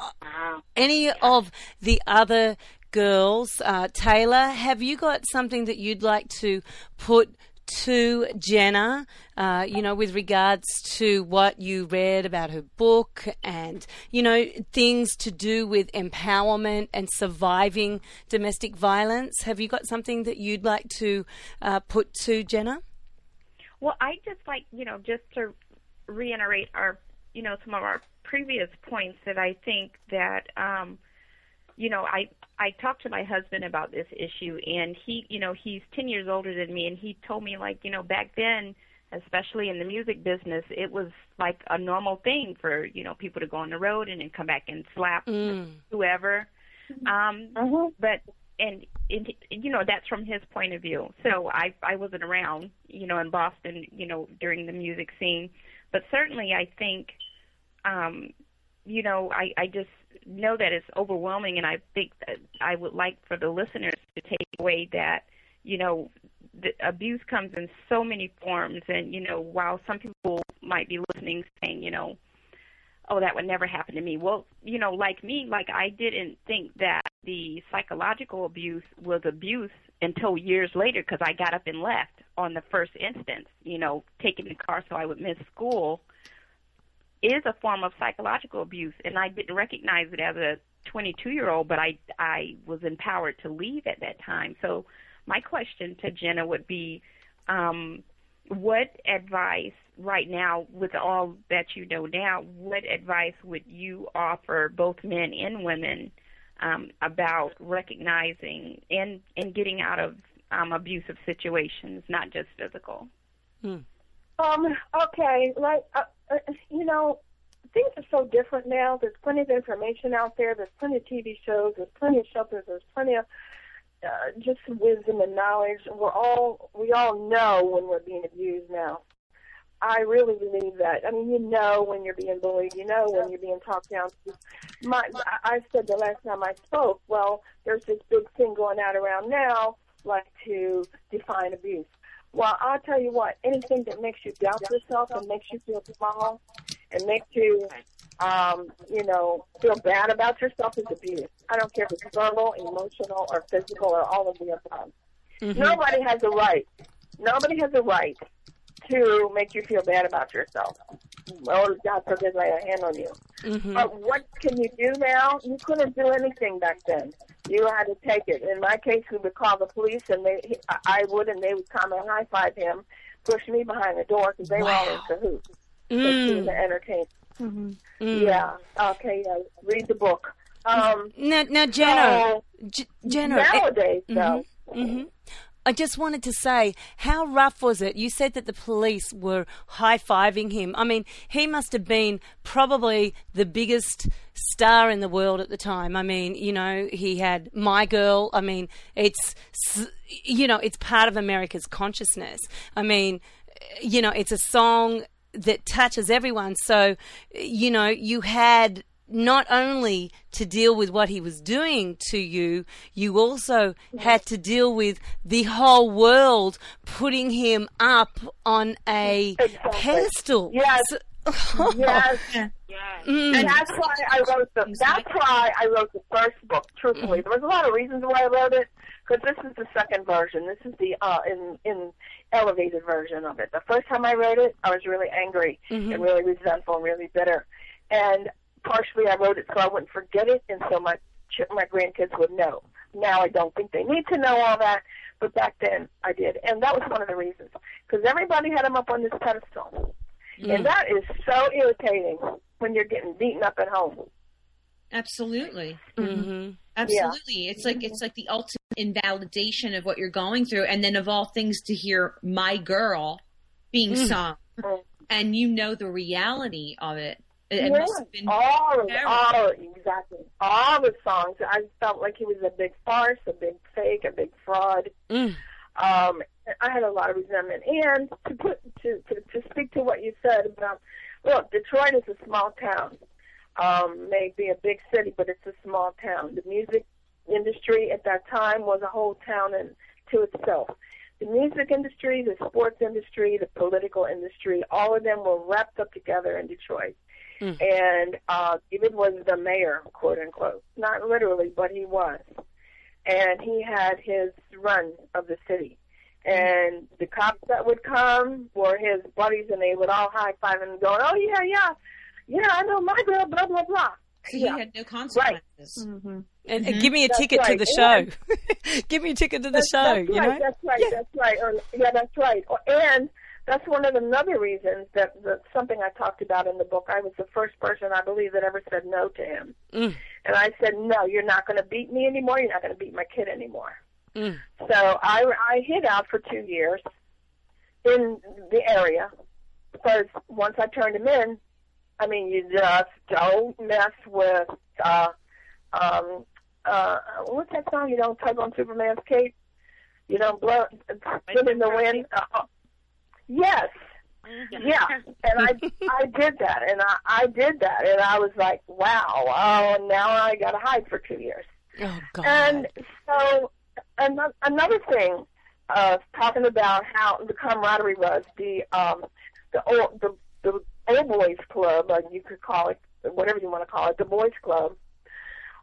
A: any of the other girls, uh, Taylor, have you got something that you'd like to put to Genna, uh, you know, with regards to what you read about her book and, you know, things to do with empowerment and surviving domestic violence? Have you got something that you'd like to uh, put to Genna?
G: Well, I just like, you know, just to reiterate our, you know, some of our previous points that I think that, um, you know, I I talked to my husband about this issue, and he, you know, he's ten years older than me, and he told me like, you know, back then, especially in the music business, it was like a normal thing for you know people to go on the road and then come back and slap
A: Mm.
G: whoever. Um, but and, and you know that's from his point of view. So I I wasn't around, you know, in Boston, you know, during the music scene, but certainly I think, um, you know, I I just know that it's overwhelming, and I think that I would like for the listeners to take away that you know the abuse comes in so many forms, and you know while some people might be listening saying, you know oh, that would never happen to me. Well, you know, like me, like I didn't think that the psychological abuse was abuse until years later because I got up and left on the first instance. You know, taking the car so I would miss school is a form of psychological abuse, and I didn't recognize it as a 22 year old, but I I was empowered to leave at that time. So my question to Genna would be, um, what advice right now, with all that you know now, what advice would you offer both men and women um, about recognizing and and getting out of um, abusive situations, not just physical.
I: Um. Okay. Like, uh, uh, you know, things are so different now. There's plenty of information out there. There's plenty of TV shows. There's plenty of shelters. There's plenty of uh, just wisdom and knowledge. We're all we all know when we're being abused now. I really believe that. I mean, you know when you're being bullied. You know when you're being talked down. to. My, I I said the last time I spoke. Well, there's this big thing going out around now, like to define abuse. Well, I'll tell you what. Anything that makes you doubt yourself and makes you feel small and makes you, um, you know, feel bad about yourself is abuse. I don't care if it's verbal, emotional, or physical, or all of the above. Nobody has a right. Nobody has a right to make you feel bad about yourself. Or God forbid lay a hand on you. But what can you do now? You couldn't do anything back then. You had to take it. In my case, we would call the police, and they, I would, and they would come and high five him, push me behind the door because they were all in cahoots. Mm. She was an entertainer. Yeah. Okay. Yeah. Read the book. Um,
A: Now, now Genna,
I: so
A: J- Genna, eh,
I: nowadays, though,
A: hmm I just wanted to say, how rough was it? You said that the police were high fiving him. I mean, he must have been probably the biggest star in the world at the time. I mean, you know, he had My Girl. I mean, it's, you know, it's part of America's consciousness. I mean, you know, it's a song that touches everyone. So, you know, you had not only to deal with what he was doing to you, you also had to deal with the whole world putting him up on a
I: Exactly.
A: pedestal.
I: Yes.
A: So-
I: yes.
A: Mm.
I: And that's why I wrote the. That's why I wrote the first book. Truthfully, there was a lot of reasons why I wrote it. Because this is the second version. This is the uh, in in elevated version of it. The first time I wrote it, I was really angry and really resentful and really bitter. And partially, I wrote it so I wouldn't forget it, and so my my grandkids would know. Now I don't think they need to know all that, but back then I did, and that was one of the reasons. Because everybody had them up on this pedestal, and that is so irritating when you're getting beaten up at home.
C: Absolutely.
A: Mhm.
C: Absolutely. It's like it's like the ultimate invalidation of what you're going through and then of all things to hear my girl being sung
I: Mm.
C: and you know the reality of it. It, it
I: Yeah,
C: must have been
I: all, of,
C: terrible.
I: all, exactly. All the songs. I felt like he was a big farce, a big fake, a big fraud.
A: Mm.
I: Um, I had a lot of resentment. And to put to, to to speak to what you said about, look, Detroit is a small town. Um, may be a big city, but it's a small town. The music industry at that time was a whole town in, to itself. The music industry, the sports industry, the political industry, all of them were wrapped up together in Detroit. Mm. And uh, David was the mayor, quote unquote. Not literally, but he was. And he had his run of the city. And the cops that would come were his buddies, and they would all high five and go, "Oh yeah, yeah, yeah, I know my girl." Blah blah blah.
C: so he had no consequences. Mm-hmm.
A: And, and mm-hmm. give me a
I: That's
A: ticket to the show. give me a ticket to the
I: That's,
A: show.
I: that's
A: you
I: right.
A: know.
I: That's right. That's right. Or, yeah, that's right. Or, and that's one of another reasons that, that something I talked about in the book. I was the first person I believe that ever said no to him,
A: Mm.
I: and I said, "No, you're not going to beat me anymore. You're not going to beat my kid anymore."
A: Mm.
I: So I I hid out for two years in the area because once I turned him in, I mean, you just don't mess with uh um uh what's that song? You don't tug on Superman's cape. You don't blow spin in the wind. Uh, yes. Yeah, and I I did that, and I I did that, and I was like, wow, oh, now I got to hide for two years.
A: Oh God.
I: And so ano- another thing, uh, talking about how the camaraderie was the um, the old the the old boys club, uh, you could call it whatever you want to call it, the boys club.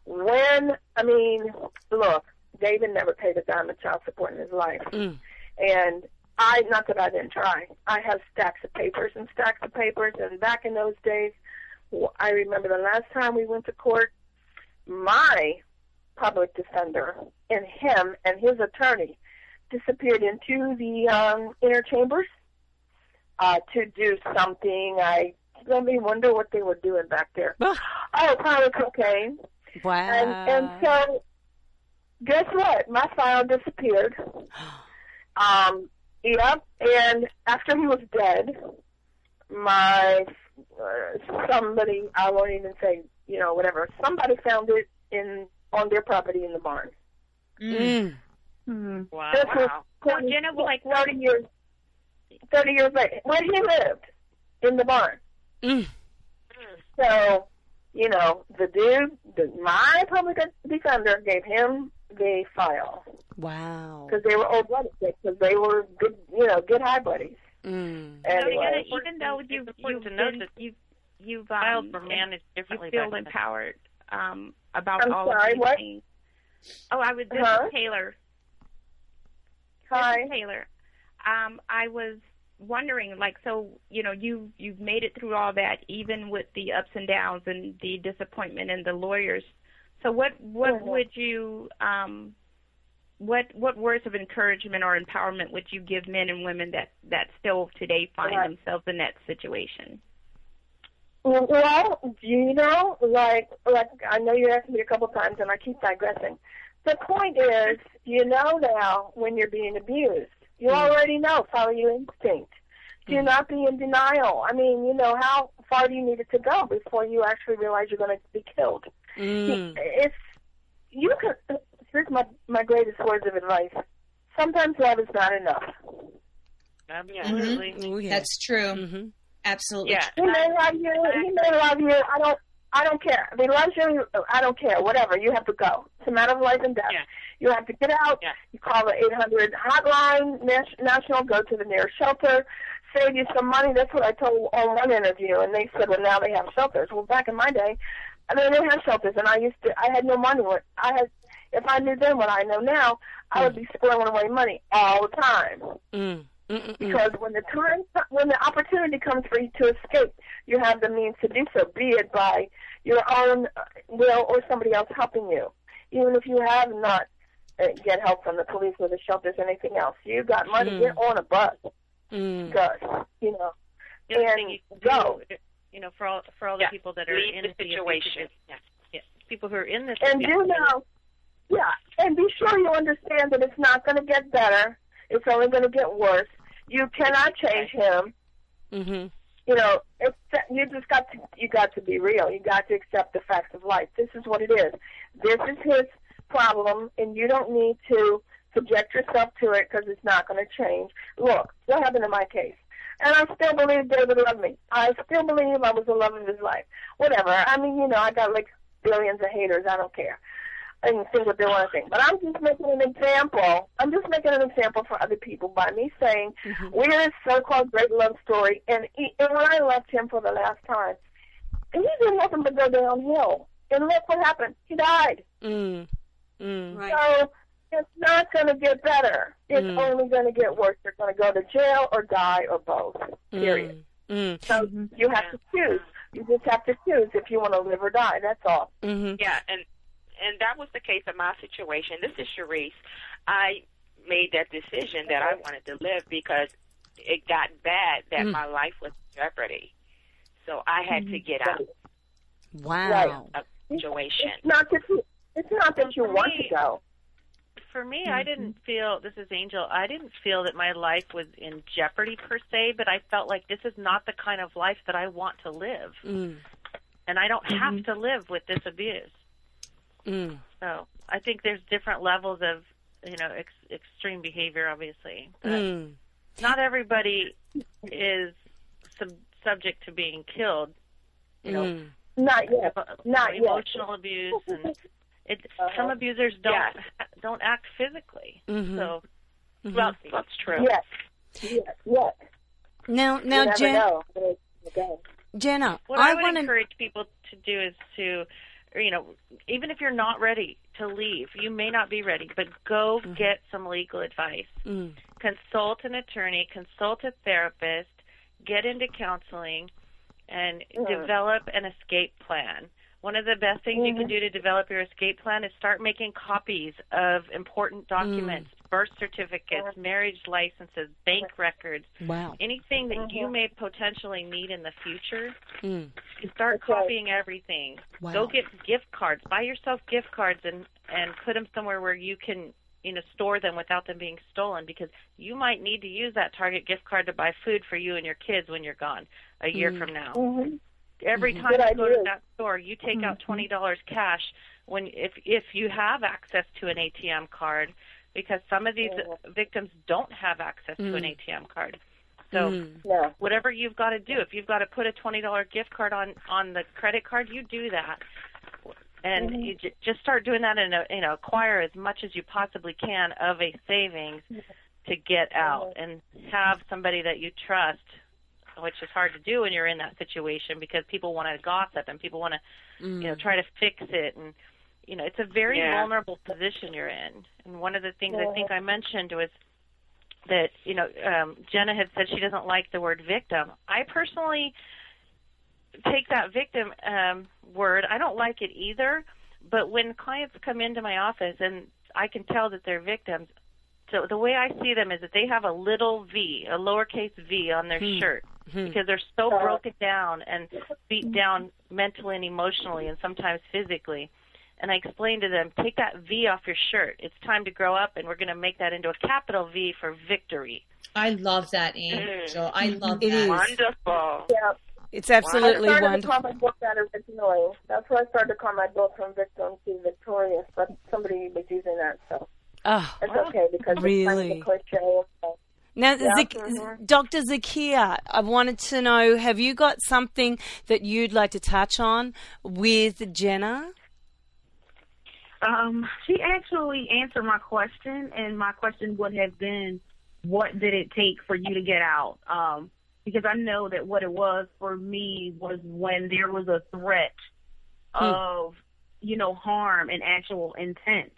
I: When I mean, look, David never paid a dime of child support in his life,
A: Mm.
I: and I not that I didn't try. I have stacks of papers and stacks of papers, and back in those days, I remember the last time we went to court, my public defender and him and his attorney disappeared into the um, inner chambers uh, to do something. I let me wonder what they were doing back there. Oh, probably cocaine.
A: Wow.
I: And and so, guess what? My file disappeared. Um, yep. And after he was dead, my uh, somebody I won't even say you know whatever somebody found it in on their property in the barn.
A: Mm.
G: Wow.
I: This was
G: wow.
I: 20,
G: Genna, like-
I: thirty years. Thirty years later, where he lived in the barn.
A: Mm.
I: So, you know, the dude, the, my public defender gave him the file
A: Wow.
I: because they were old buddies, because they were good, you know, good high buddies.
A: Mm.
G: So,
I: Anyway,
G: Genna, even though you
E: It's
G: you've
E: to note that
G: you've you've
E: Files
G: um,
E: were managed
G: you
E: differently.
G: feel empowered um, about
I: I'm
G: all
I: sorry,
G: of these
I: what?
G: things. Oh, I was this
I: Huh?
G: is Taylor.
I: hi.
G: This is Taylor. Um, I was wondering, like, so you know, you you've made it through all that, even with the ups and downs and the disappointment and the lawyers. So, what what
I: Mhm.
G: would you um, what what words of encouragement or empowerment would you give men and women that that still today find
I: Right.
G: themselves in that situation?
I: Well, you know, like, like I know you asked me a couple times, and I keep digressing. The point is, you know now when you're being abused. You already know. Follow your instinct. Do not be in denial. I mean, you know, how far do you need it to go before you actually realize you're going to be killed?
A: Mm.
I: If you can, here's my my greatest words of advice. Sometimes love is not enough.
E: Absolutely.
A: Oh, yeah.
C: That's true.
A: Mhm.
C: Absolutely.
E: Yeah.
I: He may love you. He may love you. I don't. I don't care. If he loves you, I don't care. Whatever. You have to go. It's a matter of life and death.
E: Yeah.
I: You have to get out.
E: Yeah.
I: You call the 800 hotline national. Go to the nearest shelter. Save you some money. That's what I told on one interview, and they said, "Well, now they have shelters." Well, back in my day, I mean, they didn't have shelters, and I used to. I had no money. What I had, if I knew then what I know now, I would be squirreling away money all the time.
A: Mm. Mm, mm, mm.
I: Because when the time, when the opportunity comes for you to escape, you have the means to do so, be it by your own uh, will or somebody else helping you. Even if you have not uh, get help from the police or the shelters or anything else, you got money,
A: Mm.
I: get on a bus,
A: Mm.
I: go, you know,
E: The
I: and
E: you
I: go.
E: do, you know, for all for all the
B: Yeah.
E: people that are
B: Leave
E: in
B: the situation.
E: abusive-
B: Yes.
E: yeah, people who are in this
I: And do know, yeah, and be sure you understand that it's not going to get better. It's only going to get worse. You cannot change him.
A: Mhm.
I: you know, it's, you just got to you got to be real. You got to accept the facts of life. This is what it is. This is his problem, and you don't need to subject yourself to it because it's not going to change. Look, what happened in my case? And I still believe David loved me. I still believe I was the love of his life. Whatever. I mean, you know, I got like billions of haters. I don't care. I can think what they want to think. But I'm just making an example. I'm just making an example for other people by me saying we're this so-called great love story. And, he, and when I left him for the last time, he did nothing but go downhill. And look what happened. He died.
A: Mm. Mm.
C: Right.
I: So it's not going to get better. It's
A: Mm.
I: only going to get worse. You're going to go to jail or die or both. Period.
A: Mm.
I: So you have to choose. You just have to choose if you want to live or die. That's all.
A: Mhm.
B: Yeah, and and that was the case in my situation. This is Sharice. I made that decision that I wanted to live because it got bad that
A: Mm.
B: my life was in jeopardy. So I had to get out
A: Wow.
B: of the situation.
I: It's not that you. It's not that you want to go.
E: For me, I didn't feel this is Angel. I didn't feel that my life was in jeopardy per se, but I felt like this is not the kind of life that I want to live,
A: Mm.
E: and I don't have to live with this abuse.
A: Mm.
E: So I think there's different levels of you know ex- extreme behavior, obviously.
A: Mm.
E: Not everybody is sub- subject to being killed. You know,
A: Mm.
I: Not yet.
E: emo-
I: Not yet.
E: emotional abuse and it. Some abusers don't
B: Yes.
E: don't act physically.
A: Mhm.
E: So
A: Mhm.
B: Well, that's true.
I: Yes. Yes. Yes.
A: now, now,
I: never
A: Jen,
I: know. Okay.
A: Genna,
E: what
A: I,
E: I, would
A: want to.
E: encourage people to do is to, you know, even if you're not ready to leave, you may not be ready, but go
A: Mm-hmm.
E: get some legal advice.
A: Mm.
E: Consult an attorney, consult a therapist, get into counseling, and
I: Mhm.
E: develop an escape plan. One of the best things you can do to develop your escape plan is start making copies of important documents. birth certificates, marriage licenses, bank records,
A: Wow.
E: anything that you may potentially need in the future.
A: Mm.
E: You start copying everything.
A: Wow.
E: Go get gift cards. Buy yourself gift cards and and put them somewhere where you can you know store them without them being stolen because you might need to use that Target gift card to buy food for you and your kids when you're gone a year
A: Mm.
E: from now.
I: Mm-hmm.
E: Every time
I: Good
E: you go to that store, you take out
A: Mm-hmm.
E: twenty dollars cash when if if you have access to an ATM card because some of these victims don't have access to an
A: Mm.
E: ATM card. So
A: Mm.
I: Yeah.
E: whatever you've got to do. If you've got to put a twenty dollar gift card on on the credit card, you do that, and
I: Mm-hmm.
E: you j- just start doing that and you know acquire as much as you possibly can of a savings to get out
I: Mm-hmm.
E: and have somebody that you trust. Which is hard to do when you're in that situation because people want to gossip and people want to,
A: Mm.
E: you know, try to fix it and you know it's a very
B: Yeah.
E: vulnerable position you're in. And one of the things I
I: Mm-hmm.
E: think I mentioned was that you know um, Genna had said she doesn't like the word victim. I personally take that victim um, word. I don't like it either. But when clients come into my office and I can tell that they're victims, so the way I see them is that they have a little V, a lowercase V on their
A: Hmm.
E: shirt Hmm. because they're so broken down and beat down mentally and emotionally and sometimes physically. And I explain to them, take that V off your shirt. It's time to grow up, and we're going to make that into a capital V for victory.
C: I love that, Angel. I mm-hmm. love
A: It
C: that.
A: is.
B: Wonderful.
I: Yeah.
A: It's absolutely
I: I started
A: wonderful.
I: to call my book that originally. That's why I started to call my book from victim to victorious, but somebody was using that, so
A: Oh,
I: it's okay because it's kind
A: Really?
I: of a cliche. So.
A: Now,
I: Yeah.
A: Zak-. Dr. Zakia, I wanted to know have you got something that you'd like to touch on with Genna?
D: Um, she actually answered my question, and my question would have been, "What did it take for you to get out?" Um, because I know that what it was for me was when there was a threat of, you know, harm and actual intent.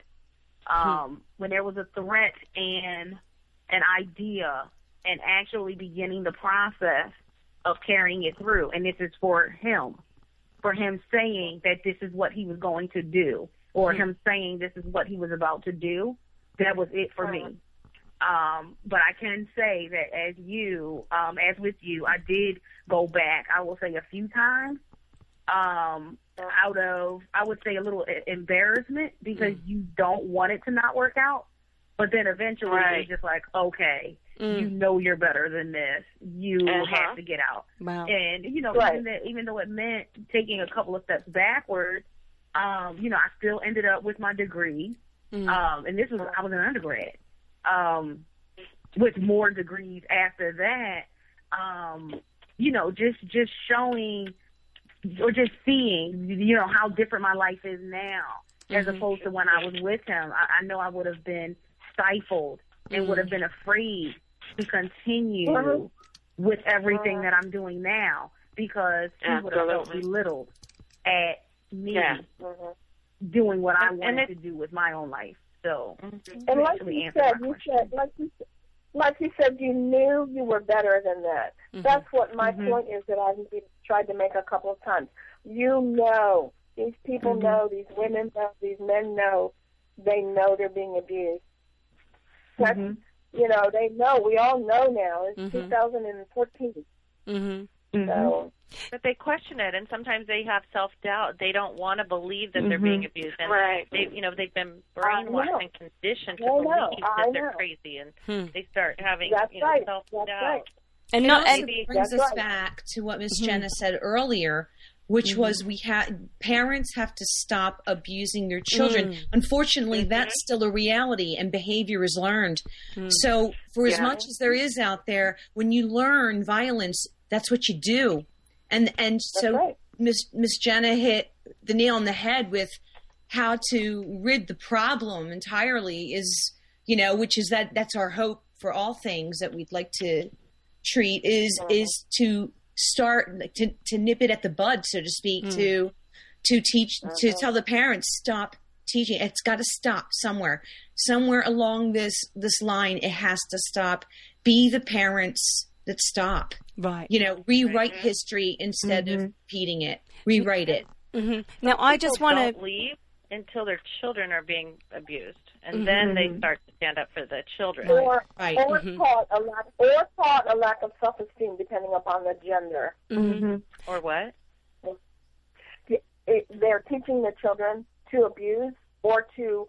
D: Um, when there was a threat and an idea, and actually beginning the process of carrying it through, and this is for him for him saying that this is what he was going to do or him saying this is what he was about to do. That was it for me. Um but i can say that as you um as with you i did go back i will say a few times um out of i would say a little embarrassment because you don't want it to not work out but then eventually
B: Right.
D: it's just like okay
A: Mm.
D: you know you're better than this you
B: Uh-huh.
D: have to get out
A: Wow.
D: and you know,
I: Right.
D: even, that, even though it meant taking a couple of steps backwards, um, you know, I still ended up with my degree.
A: Mm.
D: Um, and this was I was an undergrad, um, with more degrees after that. Um, you know, just just showing or just seeing, you know, how different my life is now as opposed to when I was with him. I, I know I would have been stifled and would have been afraid to continue
I: Mhm.
D: with everything that I'm doing now because he would have felt belittled at me
B: Yeah.
I: Mhm.
D: doing what I wanted to do with my own life. So
I: And like you said, you
D: question.
I: said, like you, like you said, you knew you were better than that. That's what my point is that I've tried to make a couple of times. You know, these people know, these women know, these men know, they know they're being abused. That's, You know, they know. We all know now. It's
A: Mhm.
I: 2014.
A: hmm
I: So,
E: But they question it, and sometimes they have self doubt. They don't want to believe that they're being abused, and
B: Right.
E: they, you know, they've been brainwashed and conditioned to
I: I know.
E: believe
I: I
E: that they're
I: know.
E: crazy, and
A: Hmm.
E: they start having
I: That's
E: you know,
I: right.
E: self
I: That's
E: doubt.
I: right.
A: And
C: It
A: not
C: also
A: and
E: maybe-
C: brings us
I: right.
C: back to what Miss
A: Mhm.
C: Genna said earlier, which
A: Mm-hmm.
C: was we had parents have to stop abusing their children.
A: Mm.
C: Unfortunately, that's still a reality, and behavior is learned.
A: Mm.
C: So, for as much as there is out there, when you learn violence, that's what you do. And and
I: That's
C: so
I: right.
C: Miss Miss Genna hit the nail on the head with how to rid the problem entirely is you know which is that that's our hope for all things that we'd like to treat is is to start to, to nip it at the bud so to speak mm. to to teach to uh-huh. tell the parents stop teaching. It's got to stop somewhere. Somewhere along this this line it has to stop. Be the parents that stop.
A: Right.
C: you know rewrite mm-hmm. history instead of mm-hmm. repeating it. Rewrite it.
A: Hmm Now I just want to
E: leave. Until their children are being abused, and then they
C: Mhm.
E: start to stand up for the children.
I: Or,
C: Right.
I: or
A: Mhm.
I: taught a lack, or taught a lack of self-esteem, depending upon the gender.
A: Mm-hmm.
E: Or what?
I: It, they're teaching the children to abuse or to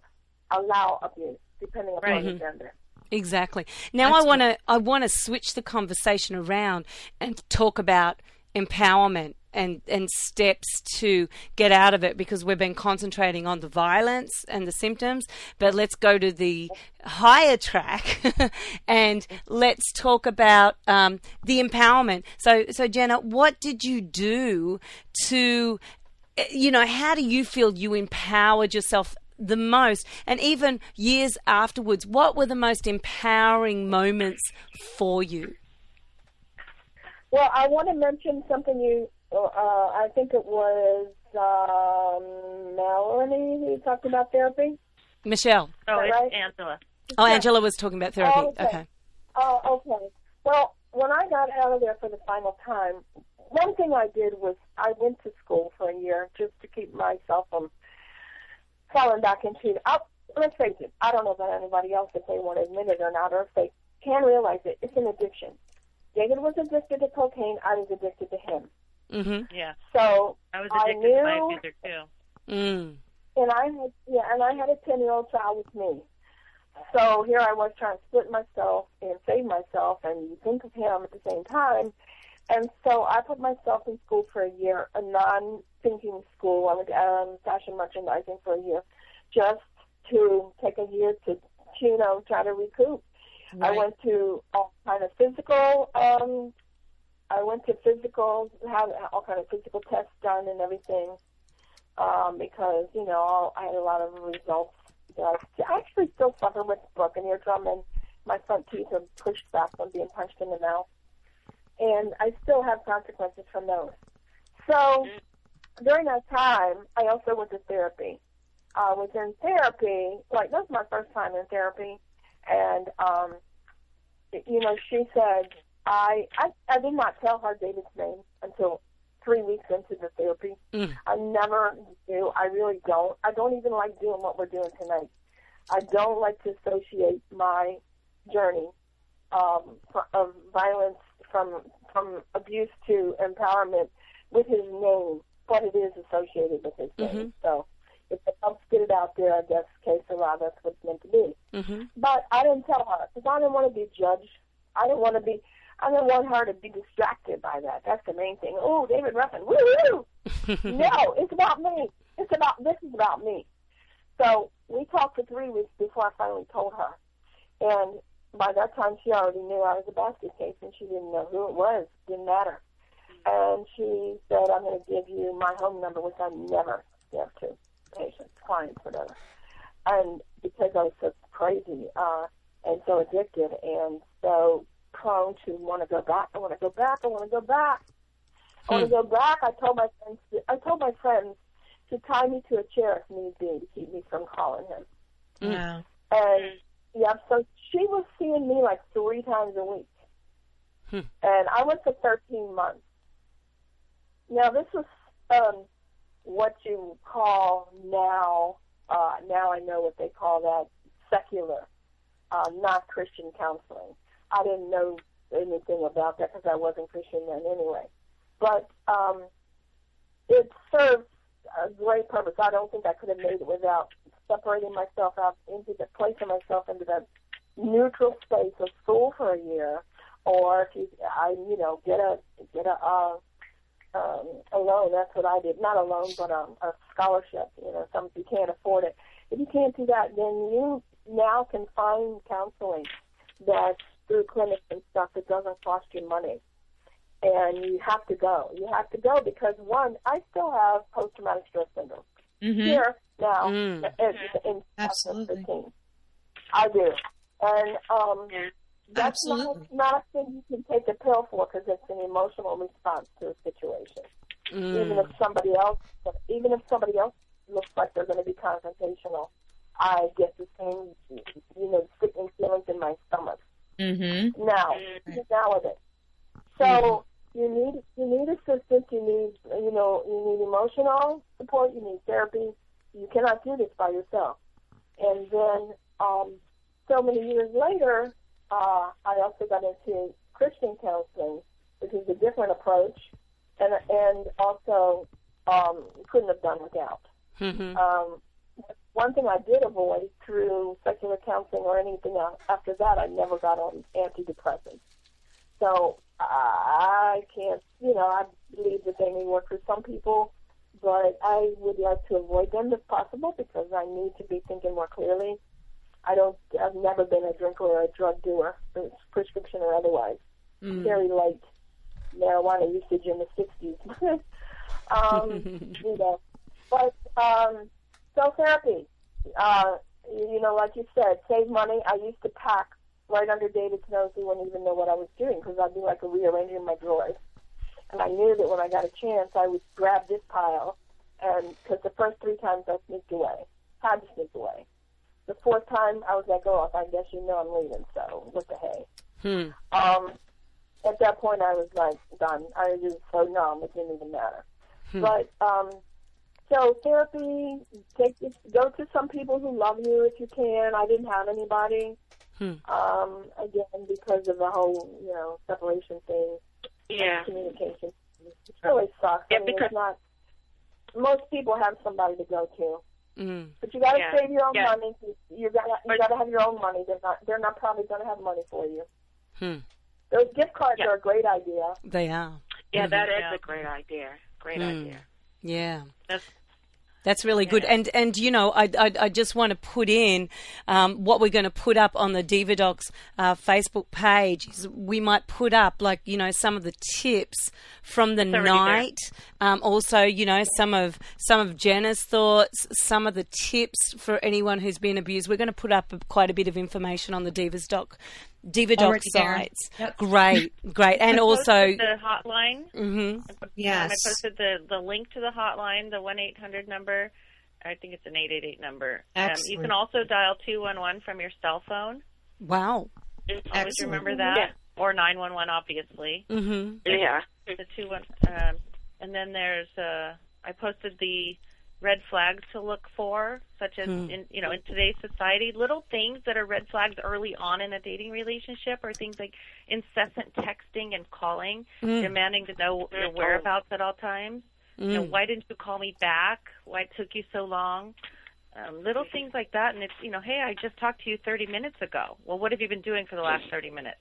I: allow abuse, depending upon
E: Right.
I: the gender.
A: Exactly. Now I want to I want to switch the conversation around and talk about empowerment and and steps to get out of it because we've been concentrating on the violence and the symptoms, but let's go to the higher track and let's talk about um, the empowerment. So so Genna, what did you do to eh, you know, how do you feel you empowered yourself the most? And even years afterwards, what were the most empowering moments for you?
I: Well, I want to mention something you, uh, I think it was um, Melanie who talked about therapy.
A: Michelle.
E: Oh,
I: Is
E: it's
I: right?
E: Angela.
A: Oh, Angela was talking about therapy.
I: Oh, okay.
A: okay.
I: Oh, okay. Well, when I got out of there for the final time, one thing I did was I went to school for a year just to keep myself from falling back into. I, let's face it, I don't know about anybody else if they want to admit it or not, or if they can realize it. It's an addiction. David was addicted to cocaine. I was addicted to him.
A: Mm-hmm.
E: Yeah,
I: So
E: I was
I: I
E: addicted to my
I: knew-
E: abuser too.
A: Mm.
I: and I had yeah, and I had a ten year old child with me. So here I was trying to split myself and save myself and think of him at the same time. And so I put myself in school for a year, a non thinking school. I went to um, fashion merchandising for a year just to take a year to you know, try to recoup. I went to all kind of physical um I went to physical had all kind of physical tests done and everything. Um, because, you know, I had a lot of results that I actually still suffer with broken eardrum and my front teeth are pushed back from being punched in the mouth. And I still have consequences from those. So during that time I also went to therapy. I was in therapy, like that was my first time in therapy and um you know she said I, I I did not tell her David's name until three weeks into the therapy.
A: Mm.
I: I never do. I really don't. I don't even like doing what we're doing tonight. I don't like to associate my journey um, of violence from from abuse to empowerment with his name, what it is associated with his name. So if it helps get it out there, I guess, case sera, that's what it's meant to be.
A: Mm-hmm.
I: But I didn't tell her because I didn't want to be judged. I didn't want to be. I don't want her to be distracted by that. That's the main thing. Oh, David Ruffin, woo woo! no, it's about me. It's about this is about me. So we talked for three weeks before I finally told her, and by that time she already knew I was a basket case, and she didn't know who it was. Didn't matter. And she said, "I'm going to give you my home number," which I never give to patients, clients, whatever. And because I was so crazy uh, and so addicted, and so prone to want to go back, I want to go back, I want to go back. I want to go back. I told my friends. I told my friends to tie me to a chair if need be to keep me from calling him.
C: Wow.
I: And yeah, so she was seeing me like three times a week.
A: Hmm.
I: And I went for 13 months. Now, this was um, what you call now, uh, now I know what they call that secular, uh, not Christian counseling. I didn't know anything about that because I wasn't Christian then anyway. But um, it served a great purpose. I don't think I could have made it without separating myself out into the placing myself into that neutral space of school for a year, or you, I, you know, get a get a uh, um, a loan. That's what I did. Not a loan, but um, a scholarship. You know, some if you can't afford it. If you can't do that, then you now can find counseling that's through clinics and stuff that doesn't cost you money. And you have to go. You have to go because one, I still have post traumatic stress syndrome
C: Mm-hmm.
I: here now
A: Mm.
I: in, in
C: Absolutely.
I: 2015. I do, and um, that's
C: Absolutely.
I: not not a thing you can take a pill for because it's an emotional response to a situation. Even
A: Mm.
I: if somebody else, even if somebody else looks like they're going to be confrontational, I get the same, you know, sickening feelings in my stomach
C: Mm-hmm.
I: now, now with it. So you need you need assistance. You need you know you need emotional support. You need therapy. you cannot do this by yourself. And then, um, so many years later, uh, I also got into Christian counseling, which is a different approach, and and also um, couldn't have done without.
A: Mhm.
I: Um, one thing I did avoid through secular counseling or anything else, after that, I never got on antidepressants. So I can't, you know, I believe that they may work for some people, but I would like to avoid them if possible because I need to be thinking more clearly. I don't, I've never been a drinker or a drug doer, prescription or otherwise. Very light marijuana usage in the 60s. um, you know, but um, so therapy, uh, you know, like you said, save money. I used to pack right under David's nose. He wouldn't even know what I was doing because I'd be like rearranging my drawers. And I knew that when I got a chance, I would grab this pile, and because the first three times I sneaked away, had to sneak away. The fourth time, I was like, oh, I guess you know I'm leaving, so what the hey.
A: Hmm.
I: Um, at that point, I was like done. I was just so numb; it didn't even matter. But um, so therapy, take this, go to some people who love you if you can. I didn't have anybody.
A: Hmm.
I: Um, again, because of the whole you know separation thing,
B: Yeah.
I: communication. It really sucks.
B: Yeah,
I: I mean,
B: because-
I: not. Most people have somebody to go to,
A: Mm.
I: but you got to
B: Yeah,
I: save your own
B: yeah.
I: money. You got you got to have your own money. They're not. They're not probably going to have money for you.
A: Hmm.
I: Those gift cards
B: Yeah.
I: are a great idea.
A: They are.
B: Yeah, that is
E: Yeah.
B: a great idea. Great
A: Mm.
B: idea.
A: Yeah.
E: That's
A: That's really good, and and you know, I I, I just want to put in um, what we're going to put up on the Diva Docs uh, Facebook page. Is we might put up like you know some of the tips from the
E: there.
A: night. Um, also, you know some of some of Genna's thoughts, some of the tips for anyone who's been abused. We're going to put up quite a bit of information on the Divas Doc. Diva Doc
C: Already there.
A: sites.
C: Yep.
A: Great, great, and
E: I
A: also,
E: the hotline.
A: hmm
C: Yes.
E: I posted the the link to the hotline, the one eight hundred number. I think it's an eight eight eight number. Um, you can also dial two one one from your cell phone.
A: wow,
E: Always
C: Excellent.
E: remember that,
B: Yeah.
E: or nine one one, obviously.
A: hmm
B: Yeah.
E: The two one, um, and then there's uh, I posted the red flags to look for, such as hmm. in you know in today's society, little things that are red flags early on in a dating relationship are things like incessant texting and calling, hmm. demanding to know your whereabouts at all times. You know, hmm. why didn't you call me back? Why it took you so long? Um, little things like that, and it's you know, hey, I just talked to you 30 minutes ago. Well, what have you been doing for the last 30 minutes?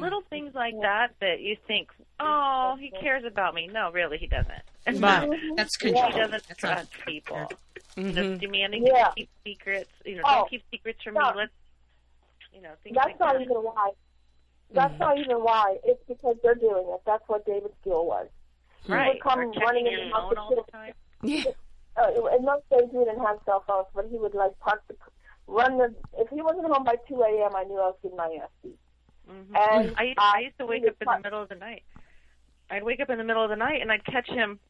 E: Little things like that that you think, oh, he cares about me. No, really, he doesn't.
A: Right.
C: That's
E: he
C: control.
E: doesn't
C: That's not
E: trust people.
A: Mhm.
E: Just demanding
I: Yeah.
E: to keep secrets. You know,
I: Oh,
E: don't keep secrets from me. Let's, you know, things
I: That's
E: like
I: not
E: that.
I: even why. That's not even why. It's because they're doing it. That's what David's deal was.
E: right.
I: would come
E: or
I: running
E: checking
I: in
E: your
I: the house
E: phone all
I: with
E: the time.
A: Yeah.
I: Uh, in those days, we didn't have cell phones, but he would like park the, run the. If he wasn't home by two a.m., I knew I was getting my ass beat.
E: Mhm.
I: And
E: I, I used to wake up in
I: park-
E: the middle of the night. I'd wake up in the middle of the night and I'd catch him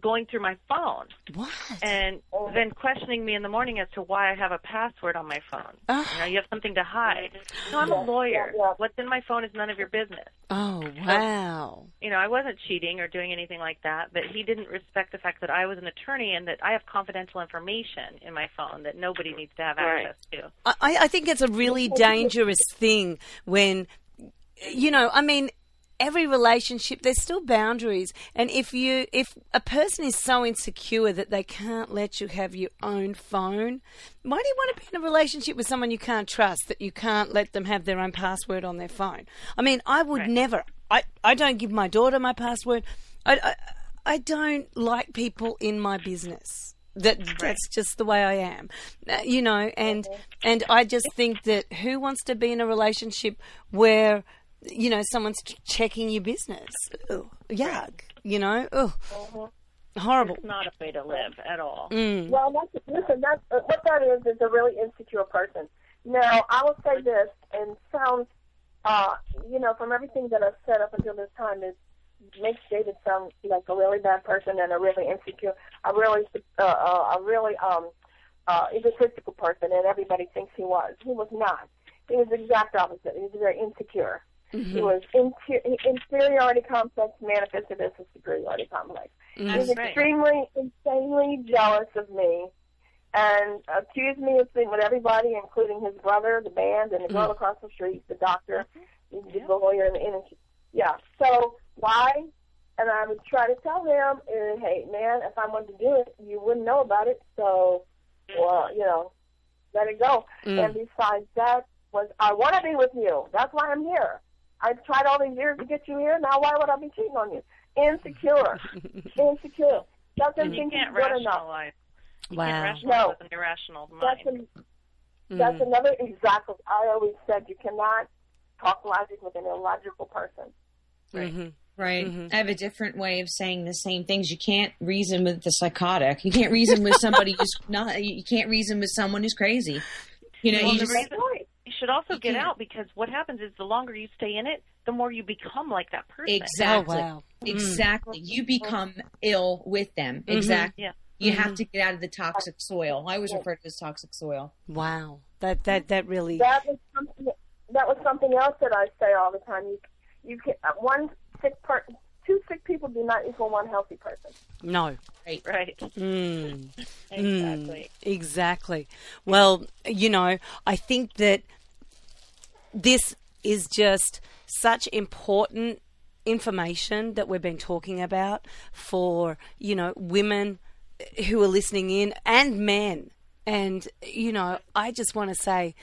E: going through my phone
A: What?
E: and then questioning me in the morning as to why I have a password on my phone.
A: Ah.
E: You know, you have something to hide. No, I'm a lawyer.
I: yeah, yeah.
E: What's in my phone is none of your business.
A: Oh wow.
E: You know, I wasn't cheating or doing anything like that, but he didn't respect the fact that I was an attorney and that I have confidential information in my phone that nobody needs to have
B: Right.
E: access to.
A: I, I think it's a really dangerous thing when, you know, I mean, every relationship there's still boundaries, and if you if a person is so insecure that they can't let you have your own phone, why do you want to be in a relationship with someone you can't trust that you can't let them have their own password on their phone? I mean, I would never. I I don't give my daughter my password. I I, I don't like people in my business that that's just the way I am, Uh, you know. And and I just think that who wants to be in a relationship where you know someone's checking your business? Ugh, yuck, you know. Ugh, horrible.
E: It's not a way to live at all.
A: Mm.
I: Well, that's, listen, that's, uh, what that is is a really insecure person. Now, I will say this, and sounds, uh, you know, from everything that I've said up until this time, it makes David sound like a really bad person and a really insecure, a really, uh, uh, a really um, uh, egotistical person, and everybody thinks he was. He was not. He was the exact opposite. He was very insecure. He was inter- inferiority complex manifested as a superiority complex. He was
E: right.
I: extremely, insanely jealous of me and accused me of sleeping with everybody, including his brother, the band, and the girl
A: Mm.
I: across the street, the doctor, the the lawyer, and the and, yeah. So why? And I would try to tell him, uh, hey, man, if I wanted to do it, you wouldn't know about it. So, well, you know, let it go.
A: Mm.
I: And besides that, was I want to be with you. That's why I'm here. I've tried all these years to get you here. Now, why would I be cheating on you? Insecure, insecure. Doesn't
E: And you
I: think he's
E: can't
I: good enough.
E: You
A: Wow.
E: can't rationalize
I: No.
E: with an irrational
I: That's
E: mind.
I: an, that's
A: Mm.
I: another exactly. I always said you cannot talk logic with an illogical person.
A: Mhm.
C: Right.
A: Mhm.
C: I have a different way of saying the same things. You can't reason with the psychotic. You can't reason with somebody who's not. You can't reason with someone who's crazy. You know,
E: Well,
C: you
E: the
C: just
E: reason- You should also
C: You
E: get
C: can't.
E: out because what happens is the longer you stay in it, the more you become like that person.
C: exactly,
A: Oh, wow. Mm.
C: exactly. You become ill with them. Exactly.
E: Yeah.
C: You
A: Mhm.
C: have to get out of the toxic soil. I always refer to it as toxic soil.
A: Wow. That that that really.
I: That was something. That was something else that I say all the time. You, you can uh, one sick per, two sick people do not equal one healthy person.
A: no.
E: Right.
A: Mm.
E: Exactly.
A: Mm, exactly. Well, you know, I think that this is just such important information that we've been talking about for, you know, women who are listening in and men. And, you know, I just want to say,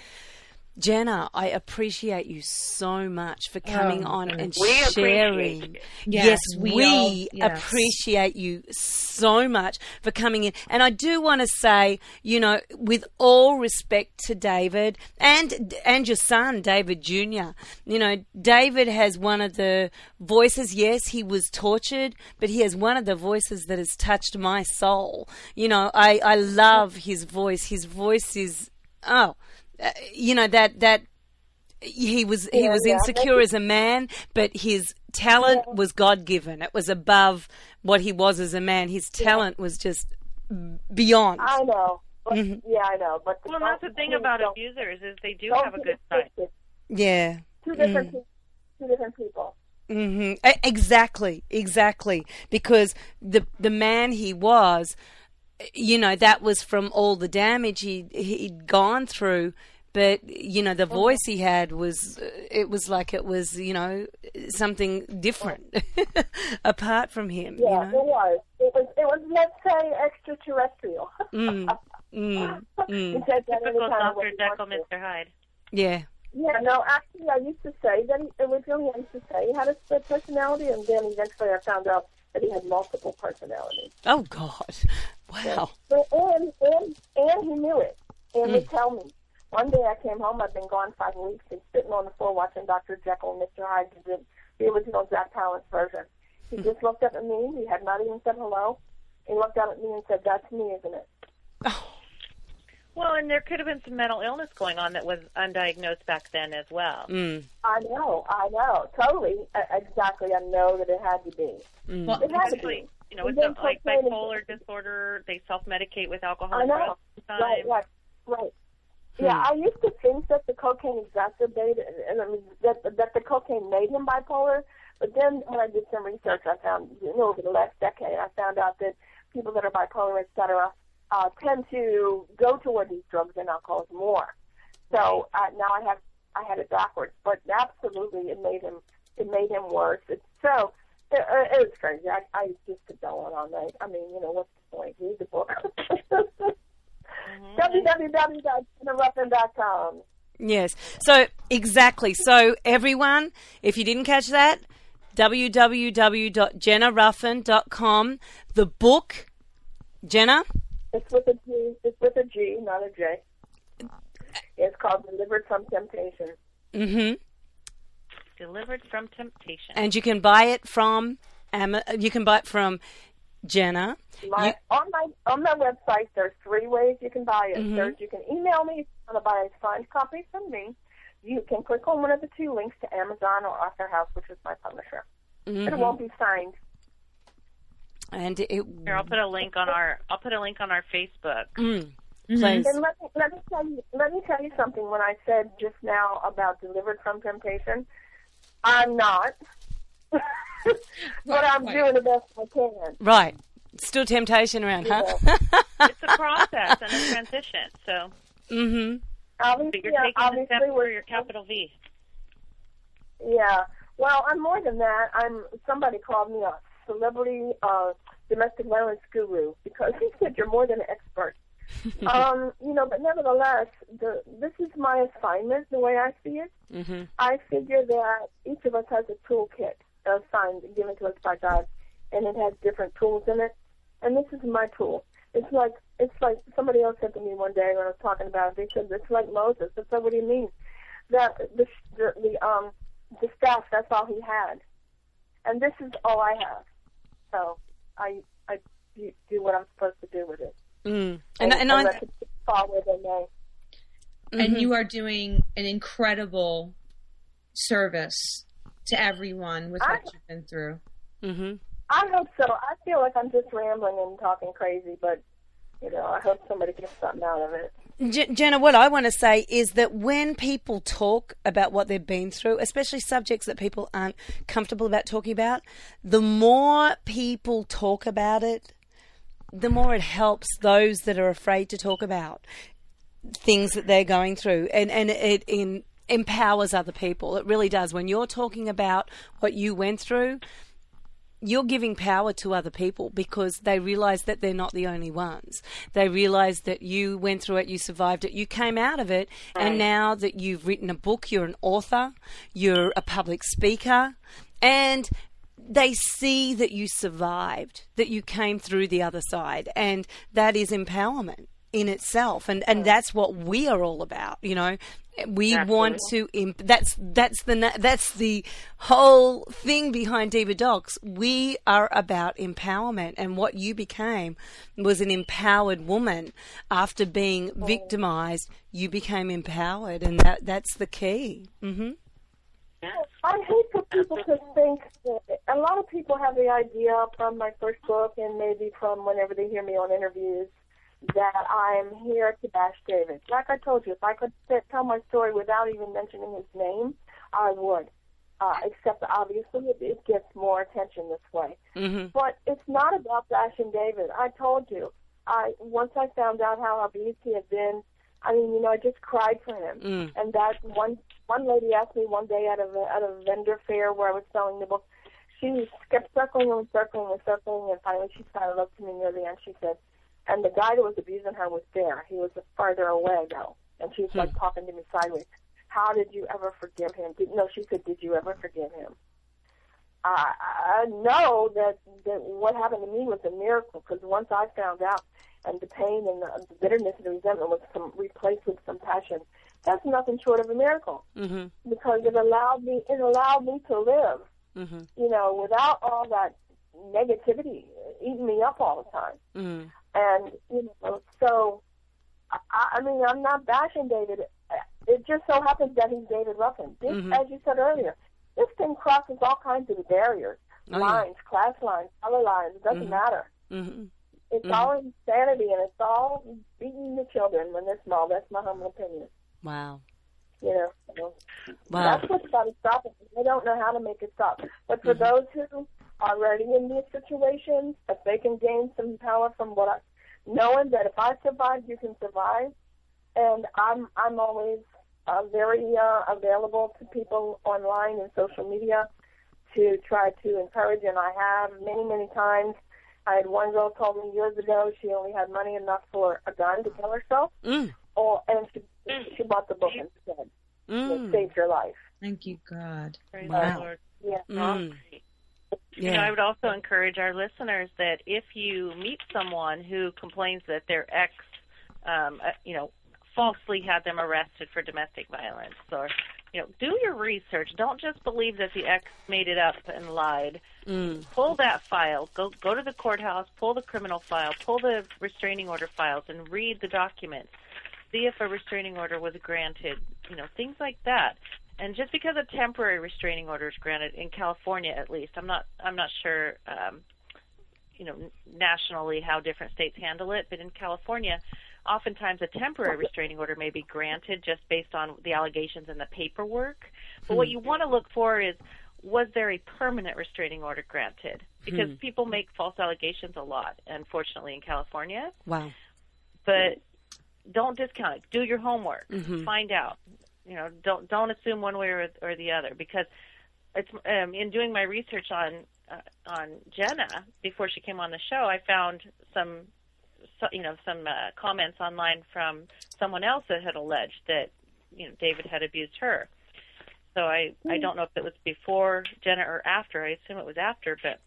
A: Genna, I appreciate you so much for coming
C: Oh,
A: on and sharing. Yes,
C: Yes, we
A: we,
C: yes.
A: appreciate you so much for coming in. And I do want to say, you know, with all respect to David and and your son, David Jr. You know, David has one of the voices. Yes, he was tortured, but he has one of the voices that has touched my soul. You know, I I love his voice. His voice is oh, uh, you know that that he was he
I: Yeah,
A: was
I: yeah.
A: insecure as a man, but his talent was God given. It was above what he was as a man. His talent was just beyond.
I: I know. But,
A: Mhm.
I: Yeah, I know. But
E: Well, that's the thing about abusers is they do have a good side.
A: Yeah.
I: Two different
A: Mm.
I: people. Two different people.
A: hmm Exactly, exactly. Because the the man he was, you know, that was from all the damage he he'd gone through. But you know, the voice he had was it was like it was you know something different apart from him.
I: Yeah,
A: you
I: it was. It was. It was. Let's say extraterrestrial.
A: Mm, mm, mm.
E: Typical
I: anytime
E: Dr.
I: when
E: Jekyll. Mr. Hyde.
A: Yeah.
I: Yeah, no, actually, I used to say that he, originally I used to say he had a split personality, and then eventually I found out that he had multiple personalities.
A: Oh God. Wow.
I: But, and, and, and he knew it, and would mm. tell me. One day I came home, I'd been gone five weeks, and sitting on the floor watching Dr. Jekyll and Mr. Hyde, the, the original Jack Palance version. He mm. just looked up at me, he had not even said hello. He looked up at me and said, that's me, isn't it? Oh.
E: Well, and there could have been some mental illness going on that was undiagnosed back then as well.
A: Mm,
I: I know, I know, totally, uh, exactly. I know that it had to be.
A: mm.
C: Well,
I: It had to be.
E: you know, with the, like
I: cocaine is-
E: bipolar disorder, they self-medicate with alcohol
I: I know.
E: drugs.
I: Right, right, right. Yeah, I used to think that the cocaine exacerbated, and I mean, that that the cocaine made him bipolar. But then when I did some research, I found, you know, over the last decade, I found out that people that are bipolar, et cetera, uh, tend to go toward these drugs and alcohols more. So uh, now I have I had it backwards, but absolutely it made him it made him worse. It's so it, it was crazy. I, I just could go on all night. I mean, you know, what's the point? Read the book. www.gennaruffin.com.
A: Yes. So exactly. So everyone, if you didn't catch that, www.gennaruffin.com. The book, Genna.
I: It's with a G. It's with a G, not a J. It's called Delivered from Temptation.
A: hmm
E: Delivered from temptation.
A: And you can buy it from Ama- You can buy it from Genna.
I: My,
A: You-
I: on my on my website, there's three ways you can buy it.
A: Mhm.
I: There's you can email me if you want to buy a signed copy from me. You can click on one of the two links to Amazon or Author House, which is my publisher. But it won't be signed.
A: And it.
E: Here, I'll put a link on our. I'll put a link on our Facebook.
A: Mm, please.
I: And let me let me tell you let me tell you something. When I said just now about delivered from temptation, I'm not, but I'm
C: Right.
I: doing the best I can.
A: Right. Still temptation around, huh?
E: it's a process and a transition. So,
A: mm-hmm.
I: Obviously,
E: but you're taking the step
I: we're
E: for your capital V.
I: Yeah. Well, I'm more than that. I'm somebody called me a celebrity uh, domestic violence guru because he said you're more than an expert. um, you know, but nevertheless, the this is my assignment. The way I see it,
A: Mm-hmm.
I: I figure that each of us has a toolkit assigned given to us by God, and it has different tools in it. And this is my tool. It's like it's like somebody else said to me one day when I was talking about it. They said it's like Moses. I said, what do you mean? That the the, the um the staff that's all he had, and this is all I have. So I I do do what I'm supposed to do with it.
A: Mm. And, and, I,
I: let it fall where they may.
C: and
A: Mhm.
C: you are doing an incredible service to everyone with what
I: I-
C: you've been through.
A: mm-hmm.
I: I hope so. I feel like I'm just rambling and talking crazy, but you know, I hope somebody gets something out of it.
A: Genna, what I want to say is that when people talk about what they've been through, especially subjects that people aren't comfortable about talking about, the more people talk about it, the more it helps those that are afraid to talk about things that they're going through, and and it in, empowers other people. It really does. When you're talking about what you went through, you're giving power to other people because they realize that they're not the only ones. They realize that you went through it, you survived it, you came out of it, and now that you've written a book, you're an author, you're a public speaker, and they see that you survived, that you came through the other side, and that is empowerment in itself. And and that's what we are all about you know? We want to imp- that's that's the that's the whole thing behind diva docs. We are about empowerment. And what you became was an empowered woman. After being victimized you became empowered. And that that's the key. Mhm
I: I hate for people to think that a lot of people have the idea from my first book and maybe from whenever they hear me on interviews that I'm here to bash David. Like I told you, if I could tell my story without even mentioning his name, I would. Uh, except obviously it, it gets more attention this way.
A: mhm
I: But it's not about bashing David. I told you. I once I found out how abused he had been. I mean, you know, I just cried for him.
A: Mm.
I: And that one one lady asked me one day at a at a vendor fair where I was selling the book. She kept circling and circling and circling, and finally she kind of looked to me near the end. She said, "And the guy that was abusing her was there. He was farther away though." And she was like talking to me sideways. How did you ever forgive him? Did, no, she said, "Did you ever forgive him?" I, I know that, that what happened to me was a miracle because once I found out and the pain and the, the bitterness and the resentment was some, replaced with compassion, that's nothing short of a miracle
A: mhm
I: because it allowed me it allowed me to live,
A: mhm
I: you know, without all that negativity eating me up all the time.
A: mhm
I: And you know, so I, I mean, I'm not bashing David. It just so happens that he's David Ruffin. This,
A: Mhm.
I: as you said earlier, this thing crosses all kinds of barriers,
A: Oh, yeah.
I: lines, class lines, color lines. It doesn't
A: Mhm.
I: matter.
A: mhm
I: It's
A: Mhm.
I: all insanity, and it's all beating the children when they're small. That's my humble opinion.
A: wow
I: You know, so
A: wow
I: that's what's got to stop it. They don't know how to make it stop. But for
A: Mhm.
I: those who already in these situations, if they can gain some power from what I, knowing that if I survive, you can survive, and I'm I'm always uh, very uh, available to people online and social media to try to encourage, and I have many many times. I had one girl told me years ago she only had money enough for a gun to kill herself,
A: mm.
I: or and she she bought the book instead. It
A: Mm.
I: saved her life.
C: Thank you, God.
E: Praise
A: Wow.
E: the Lord.
I: Yeah.
E: You know, I would also encourage our listeners that if you meet someone who complains that their ex, um, uh, you know, falsely had them arrested for domestic violence, or you know, do your research. Don't just believe that the ex made it up and lied.
A: Mm.
E: Pull that file. Go go to the courthouse. Pull the criminal file. Pull the restraining order files and read the documents. See if a restraining order was granted. You know, things like that. And just because a temporary restraining order is granted in California, at least, I'm not I'm not sure, um, you know, nationally how different states handle it, but in California, oftentimes a temporary restraining order may be granted just based on the allegations and the paperwork. But what you want to look for is was there a permanent restraining order granted? Because
A: Hmm.
E: people make false allegations a lot, unfortunately, in California.
A: Wow.
E: But don't discount it. Do your homework.
A: Mhm.
E: Find out. You know, don't don't assume one way or, or the other because it's um, in doing my research on uh, on Genna before she came on the show, I found some so, you know some uh, comments online from someone else that had alleged that you know David had abused her. So I I don't know if it was before Genna or after. I assume it was after, but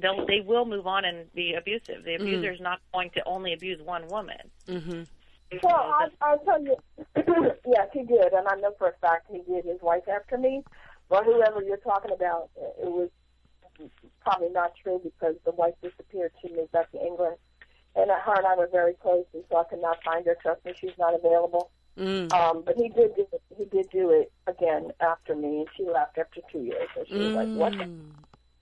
E: they'll they will move on and be abusive. The abuser is not going to only abuse one woman.
A: Mm-hmm.
I: Well, I, I'll tell you, yes, he did, and I know for a fact he did his wife after me. But whoever you're talking about, it was probably not true because the wife disappeared. She moved back to England, and her and I were very close, and so I could not find her. Trust me, she's not available.
A: Mm.
I: Um, but he did do it, he did do it again after me, and she left after two years. So she was like, "What?" the
A: Mm.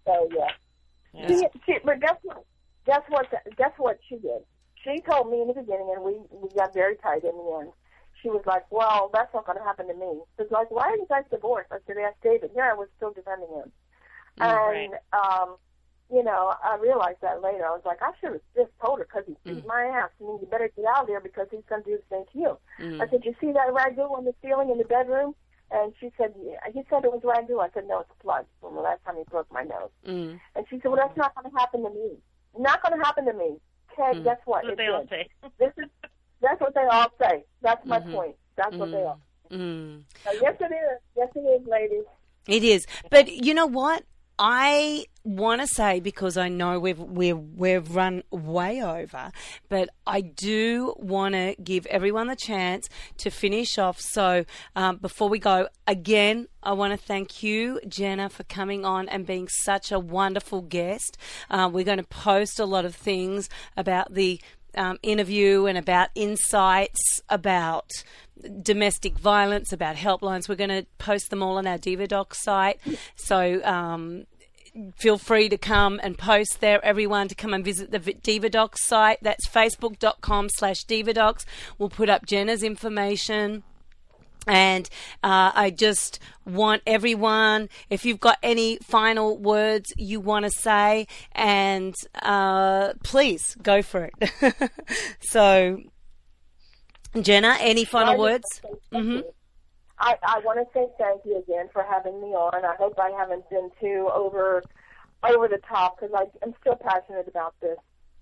I: So yeah. She, she, but guess what? Guess what? Guess what she did? She told me in the beginning, and we we got very tight in the end. She was like, "Well, that's not going to happen to me." She's like, "Why are you guys divorced?" I said, "Ask David." Yeah, I was still defending him, and um, you know, I realized that later. I was like, I should have just told her because he beat my ass, and you better get out of there because he's going to do the same to you.
A: Mm.
I: I said, "You see that ragu on the ceiling in the bedroom?" And she said, yeah. He said it was ragu. I said, no, it's blood from the last time he broke my nose.
A: Mm.
I: And she said, well, that's not going to happen to me. Not going to happen to me. Okay,
A: Mm.
I: guess what?
E: That's what
I: It
E: they all say.
I: This is, that's what they all say. That's my
A: Mhm.
I: point. That's what they all
A: Mm.
I: so Yes, it is. Yes, it is, ladies.
A: It is. But you know what? I want to say because I know we've we've we've run way over, but I do want to give everyone the chance to finish off. So um, before we go, again, I want to thank you, Genna, for coming on and being such a wonderful guest. Uh, we're going to post a lot of things about the um, interview and about insights about domestic violence, about helplines. We're going to post them all on our DivaDoc site. So um, feel free to come and post there, everyone, to come and visit the DivaDocs site. That's facebook.com slash DivaDocs. We'll put up Genna's information. And uh, I just want everyone, if you've got any final words you want to say, and uh, please go for it. so, Genna, any final words? Mm-hmm.
I: I, I want to say thank you again for having me on. I hope I haven't been too over over the top because I'm still passionate about this.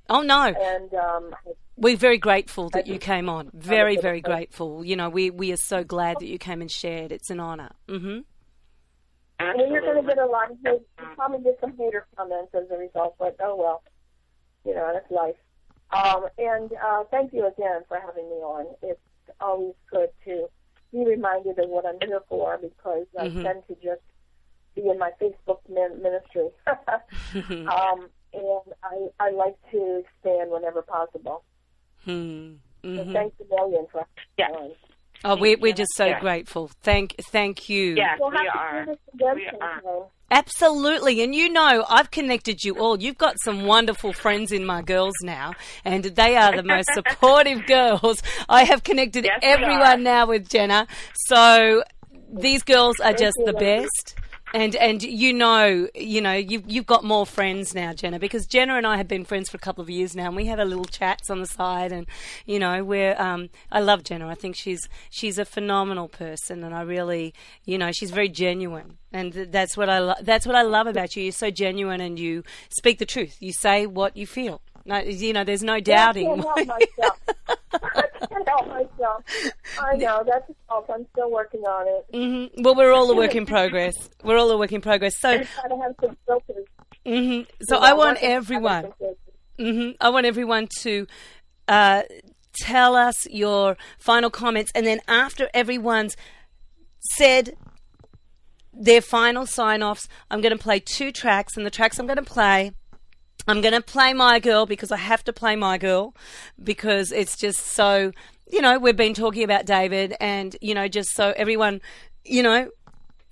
A: Oh no,
I: And um,
A: we're very grateful that you came on. Very, very grateful. You know, we we are so glad that you came and shared. It's an honor. hmm
I: I mean, you're going to get a lot of hate. You probably get some hater comments as a result, but oh well. You know, that's life. Um, and uh, thank you again for having me on. It's always good to be reminded of what I'm here for because I
A: Mhm.
I: tend to just be in my Facebook min- ministry. um, and I, I like to expand whenever possible.
A: Hmm.
I: So
A: Mhm.
I: thanks a million for having me.
A: Oh, we're we're just so
B: Yeah.
A: grateful. Thank thank you.
B: Yes,
I: We'll
B: we
I: to
B: are.
I: do this
B: We are.
A: Absolutely. And you know, I've connected you all. You've got some wonderful friends in my girls now, and they are the most supportive girls. I have connected
B: Yes,
A: everyone now with Genna. So these girls are just the best. And and you know, you know, you've you've got more friends now, Genna, because Genna and I have been friends for a couple of years now, and we have our little chats on the side, and you know, we're um, I love Genna. I think she's she's a phenomenal person, and I really, you know, she's very genuine, and that's what I lo- that's what I love about you. You're so genuine, and you speak the truth. You say what you feel. No, you know, there's no doubting.
I: I can't help myself. I can't help myself. I know that's a fault. I'm still working on it.
A: hmm Well, we're all a work in progress. We're all a work in progress. So,
I: I try to have some filters.
A: hmm so I want everyone.
I: having some
A: hmm. I want everyone to uh, tell us your final comments, and then after everyone's said their final sign offs, I'm going to play two tracks, and the tracks I'm going to play. I'm going to play My Girl because I have to play My Girl because it's just so, you know, we've been talking about David and, you know, just so everyone, you know,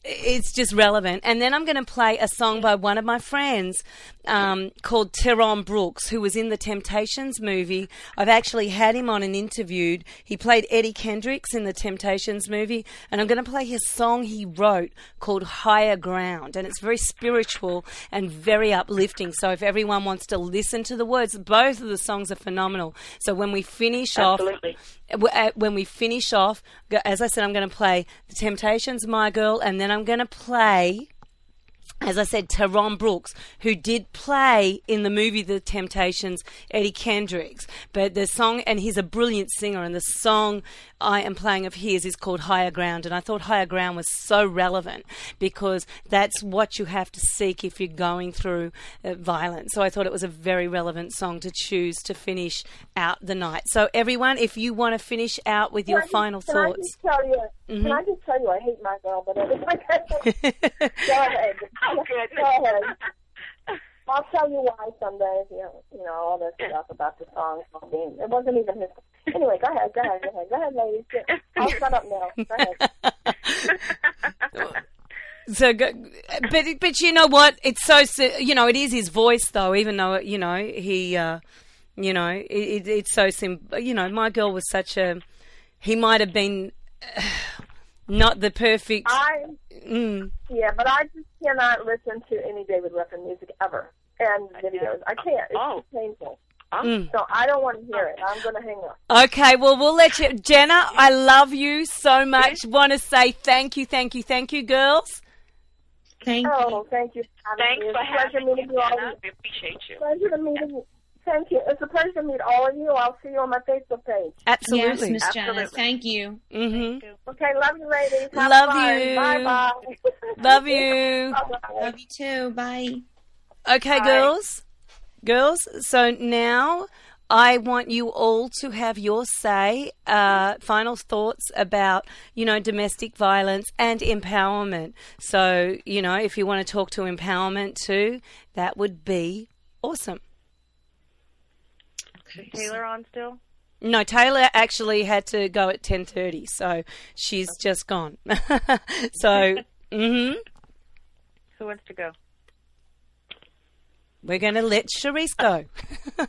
A: it's just relevant. And then I'm going to play a song by one of my friends um, called Terron Brooks, who was in the Temptations movie. I've actually had him on and interviewed. He played Eddie Kendricks in the Temptations movie, and I'm going to play his song he wrote called Higher Ground. And it's very spiritual and very uplifting. So if everyone wants to listen to the words, both of the songs are phenomenal. So when we finish
B: Absolutely.
A: off, uh, when we finish off, as I said, I'm going to play The Temptations, My Girl, and then I'm going to play. As I said, Terron Brooks, who did play in the movie The Temptations, Eddie Kendricks. But the song, and he's a brilliant singer, and the song I am playing of his is called Higher Ground. And I thought Higher Ground was so relevant because that's what you have to seek if you're going through uh, violence. So I thought it was a very relevant song to choose to finish out the night. So, everyone, if you want to finish out with your
I: Can I just-
A: final
I: can I
A: thoughts.
I: just tell you?
A: Mhm.
I: Can I just tell you I hate my girl, but anyway, go ahead.
B: Oh, goodness.
I: Go ahead. I'll tell you why someday. You know, you know all this stuff about the song being. It wasn't even his. Anyway, go ahead. Go ahead. Go ahead. Go ahead, ladies. I'll shut up now. Go ahead.
A: So, go, but but you know what? It's so you know it is his voice though. Even though you know he, uh, you know it, it, it's so sim. You know, my girl was such a. He might have been uh, not the perfect.
I: I
A: Mm,
I: yeah, but I just cannot listen to any David Ruffin music ever and videos. I can't. It's
B: Oh.
I: too painful.
A: mm.
I: So I don't want to hear it. I'm going to hang up.
A: Okay, well we'll let you, Genna. I love you so much. Want to say thank you, thank you, thank you, girls.
C: Thank you.
I: Oh, thank you.
B: Thanks
I: It's
B: for
I: a pleasure
B: having me,
I: meeting you all.
B: We appreciate you.
I: Pleasure to meet you. Thank you. It's a pleasure to meet all of you. I'll see you on my Facebook page.
C: Yes,
A: Absolutely.
C: Miss
B: Genna.
C: Thank you.
A: hmm
I: Okay, love you, ladies. Have
A: Love
I: fun.
A: you.
I: Bye bye.
A: Love you.
C: Love you too. Bye.
A: Okay,
B: Bye.
A: girls. Girls, so now I want you all to have your say, uh, final thoughts about, you know, domestic violence and empowerment. So, you know, if you want to talk to empowerment too, that would be awesome.
E: Taylor on still?
A: No, Taylor actually had to go at 10:30, so she's just gone. so, mhm.
E: Who wants to go?
A: We're going to let Charisse go.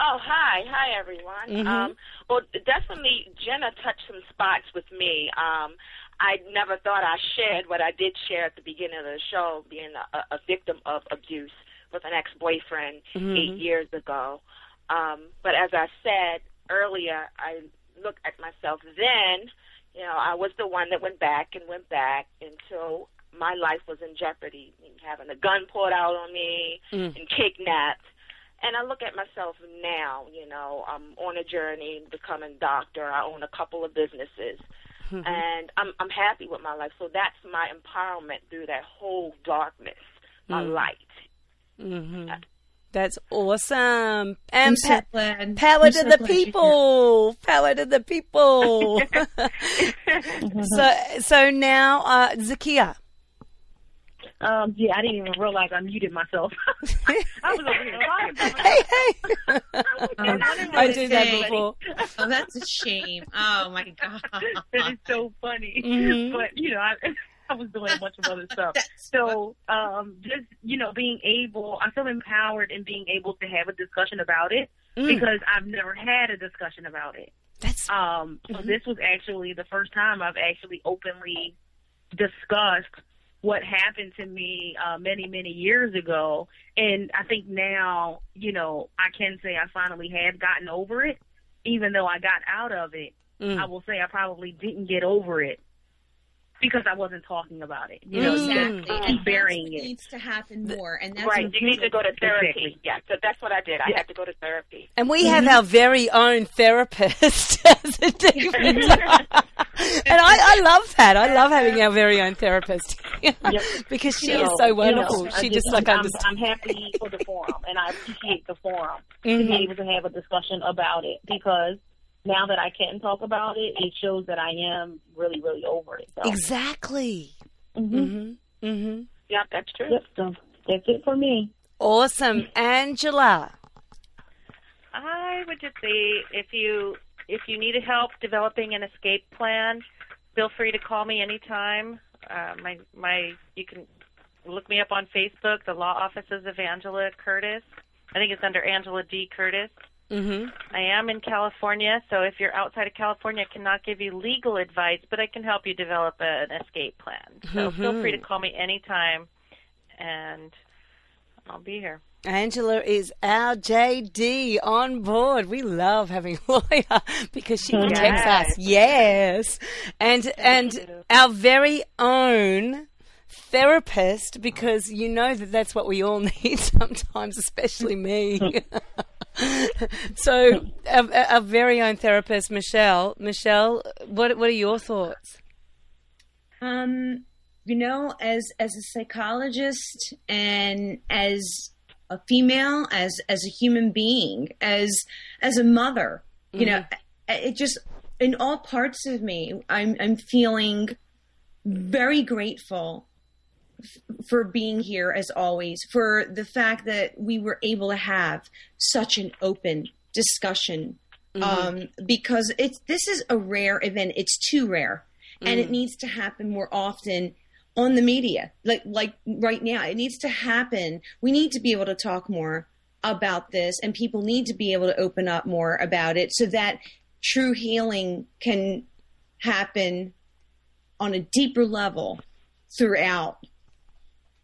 B: Oh, hi. Hi, everyone.
A: Mhm.
B: Um, well, definitely, Genna touched some spots with me. Um, I never thought I shared what I did share at the beginning of the show, being a, a victim of abuse with an ex-boyfriend
A: Mhm.
B: eight years ago. Um, but as I said earlier, I look at myself then, you know, I was the one that went back and went back until my life was in jeopardy, having a gun pulled out on me
A: Mm.
B: and kidnapped. And I look at myself now, you know, I'm on a journey becoming a doctor. I own a couple of businesses.
A: Mm-hmm.
B: And I'm I'm happy with my life. So that's my empowerment through that whole darkness, my
A: Mm.
B: light.
A: hmm That's awesome. And
C: I'm so
A: pa-
C: glad.
A: power
C: I'm
A: to
C: so
A: the
C: glad
A: people. Power to the people. so, so now, uh, Zakia.
D: Um, yeah, I didn't even realize I muted myself. I was over here talking to myself.
A: Hey, hey.
C: Um,
A: I do that before.
C: Oh, that's a shame. Oh my god.
D: That is so funny.
A: Mhm.
D: But you know, I, I was doing a bunch of other stuff. So, um, just you know, being able, I feel empowered in being able to have a discussion about it
A: Mm,
D: because I've never had a discussion about it.
A: that's
D: Um, so
A: Mhm.
D: this was actually the first time I've actually openly discussed what happened to me uh, many, many years ago. And I think now, you know, I can say I finally have gotten over it, even though I got out of it.
A: mm.
D: I will say I probably didn't get over it because I wasn't talking about it. You know,
A: Mm.
C: exactly.
D: just keep burying it.
C: needs to happen more, and that's
B: right. You need to go to therapy.
D: Exactly.
B: Yeah, so that's what I did. I
D: Yeah.
B: had to go to therapy.
A: And we have our very own therapist as a diva. and I, I love that. I love having our very own therapist because she is so wonderful.
D: You know,
A: she just
D: I'm,
A: like
D: I'm,
A: understands.
D: I'm happy for the forum, and I appreciate the forum to
A: Mhm.
D: be able to have a discussion about it because now that I can talk about it, it shows that I am really, really over it. So,
A: Exactly.
D: Mhm.
A: hmm hmm
B: Yeah, that's true.
D: Yep, so that's it for me.
A: Awesome, Angela.
E: I would just say if you if you need help developing an escape plan, feel free to call me anytime. Uh, my my you can look me up on Facebook. The law offices of Angela Curtis. I think it's under Angela D. Curtis.
A: Mm-hmm.
E: I am in California, so if you're outside of California, I cannot give you legal advice, but I can help you develop an escape plan. So feel free to call me anytime, and I'll be here.
A: Angela is our JD on board. We love having a lawyer because she protects us. Yes. And and our very own therapist because you know that that's what we all need sometimes, especially me. so our, our very own therapist, Michelle. Michelle, what what are your thoughts?
C: Um, you know, as as a psychologist and as a female, as as a human being, as as a mother, you know, it just in all parts of me, I'm I'm feeling very grateful for being here as always, for the fact that we were able to have such an open discussion. Um, because it's this is a rare event. It's too rare, and it needs to happen more often on the media. Like like right now, it needs to happen. We need to be able to talk more about this, and people need to be able to open up more about it, so that true healing can happen on a deeper level throughout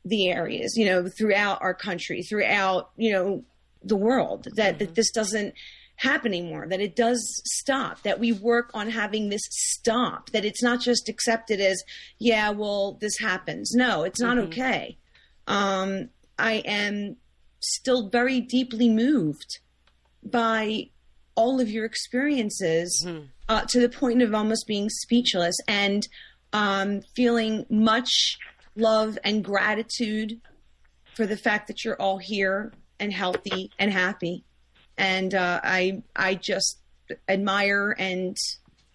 C: the areas, you know, throughout our country, throughout, you know, the world, that, that this doesn't happen anymore, that it does stop, that we work on having this stop, that it's not just accepted as, yeah, well, this happens. No, it's not okay. Um, I am still very deeply moved by all of your experiences uh, to the point of almost being speechless and um, feeling much love and gratitude for the fact that you're all here and healthy and happy. And uh, I I just admire and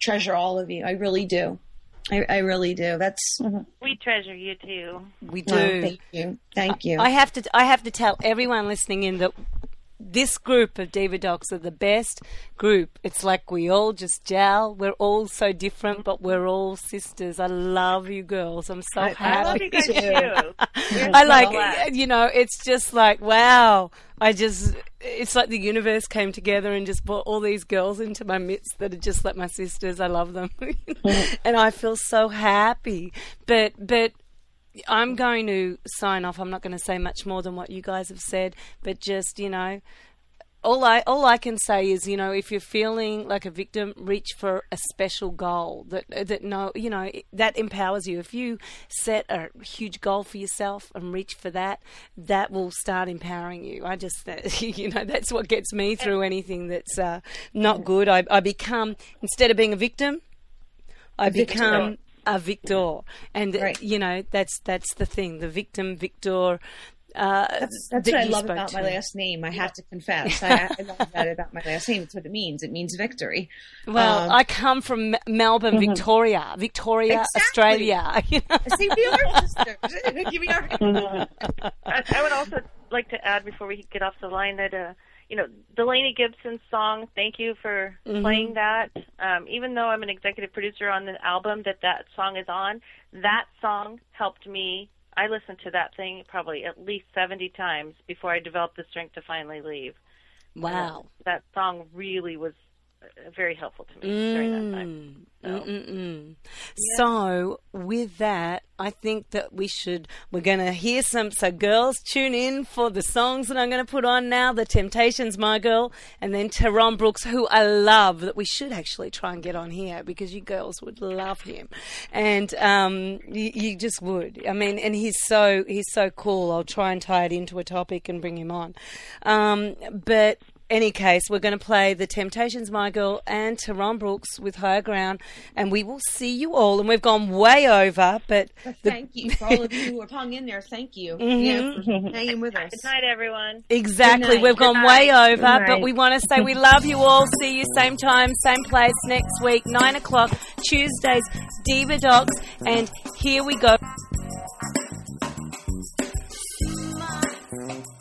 C: treasure all of you. I really do. I, I really do. That's
E: We treasure you too.
A: We do.
C: well, thank you. Thank you.
A: I have to. I have to tell everyone listening in that this group of diva docs are the best group. It's like we all just gel. We're all so different, but we're all sisters. I love you girls. I'm so
C: I-
A: happy.
E: I love you guys too.
A: I like, you know, it's just like, wow. I just, it's like the universe came together and just brought all these girls into my midst that are just like my sisters. I love them. and I feel so happy. But, but, I'm going to sign off. I'm not going to say much more than what you guys have said, but just, you know, all I all I can say is, you know, if you're feeling like a victim, reach for a special goal that that no, you know, that empowers you. If you set a huge goal for yourself and reach for that, that will start empowering you. I just, you know, that's what gets me through anything that's uh, not good. I, I become instead of being a victim, I become a victor, and
C: Right.
A: you know that's that's the thing. The victim, victor. Uh,
C: That's, that's
A: that
C: what I love
A: spoke
C: about my
A: to.
C: last name. I have to confess. I, I love that about my last name. It's what it means. It means victory.
A: Well,
C: Um,
A: I come from M- Melbourne, Victoria, Victoria,
C: Exactly.
A: Australia. you know?
C: See, we are sisters. we are.
E: I, I would also like to add before we get off the line that uh, you know Delaney Gibson's song. Thank you for playing that. Um, even though I'm an executive producer on the album that that song is on, that song helped me. I listened to that thing probably at least 70 times before I developed the strength to finally leave.
A: Wow.
E: That song really was uh, very helpful to me during that time.
A: Mm, mm-mm-mm. So, with that, I think that we should, we're going to hear some. So, girls, tune in for the songs that I'm going to put on now The Temptations, My Girl, and then Terron Brooks, who I love, that we should actually try and get on here because you girls would love him. And um, you, you just would. I mean, and he's so, he's so cool. I'll try and tie it into a topic and bring him on. Um, but any case, we're going to play The Temptations, My Girl, and Terron Brooks with Higher Ground, and we will see you all. And we've gone way over, but the,
C: Thank you for all of you who have hung in there. Thank you. Mm-hmm. Yeah, hanging with us.
E: Good night, everyone.
A: exactly,
C: night.
A: we've
C: Good
A: gone way over, but we want to say we love you all. See you same time, same place next week, 9 o'clock, Tuesdays, Diva Docs, and here we go.
H: My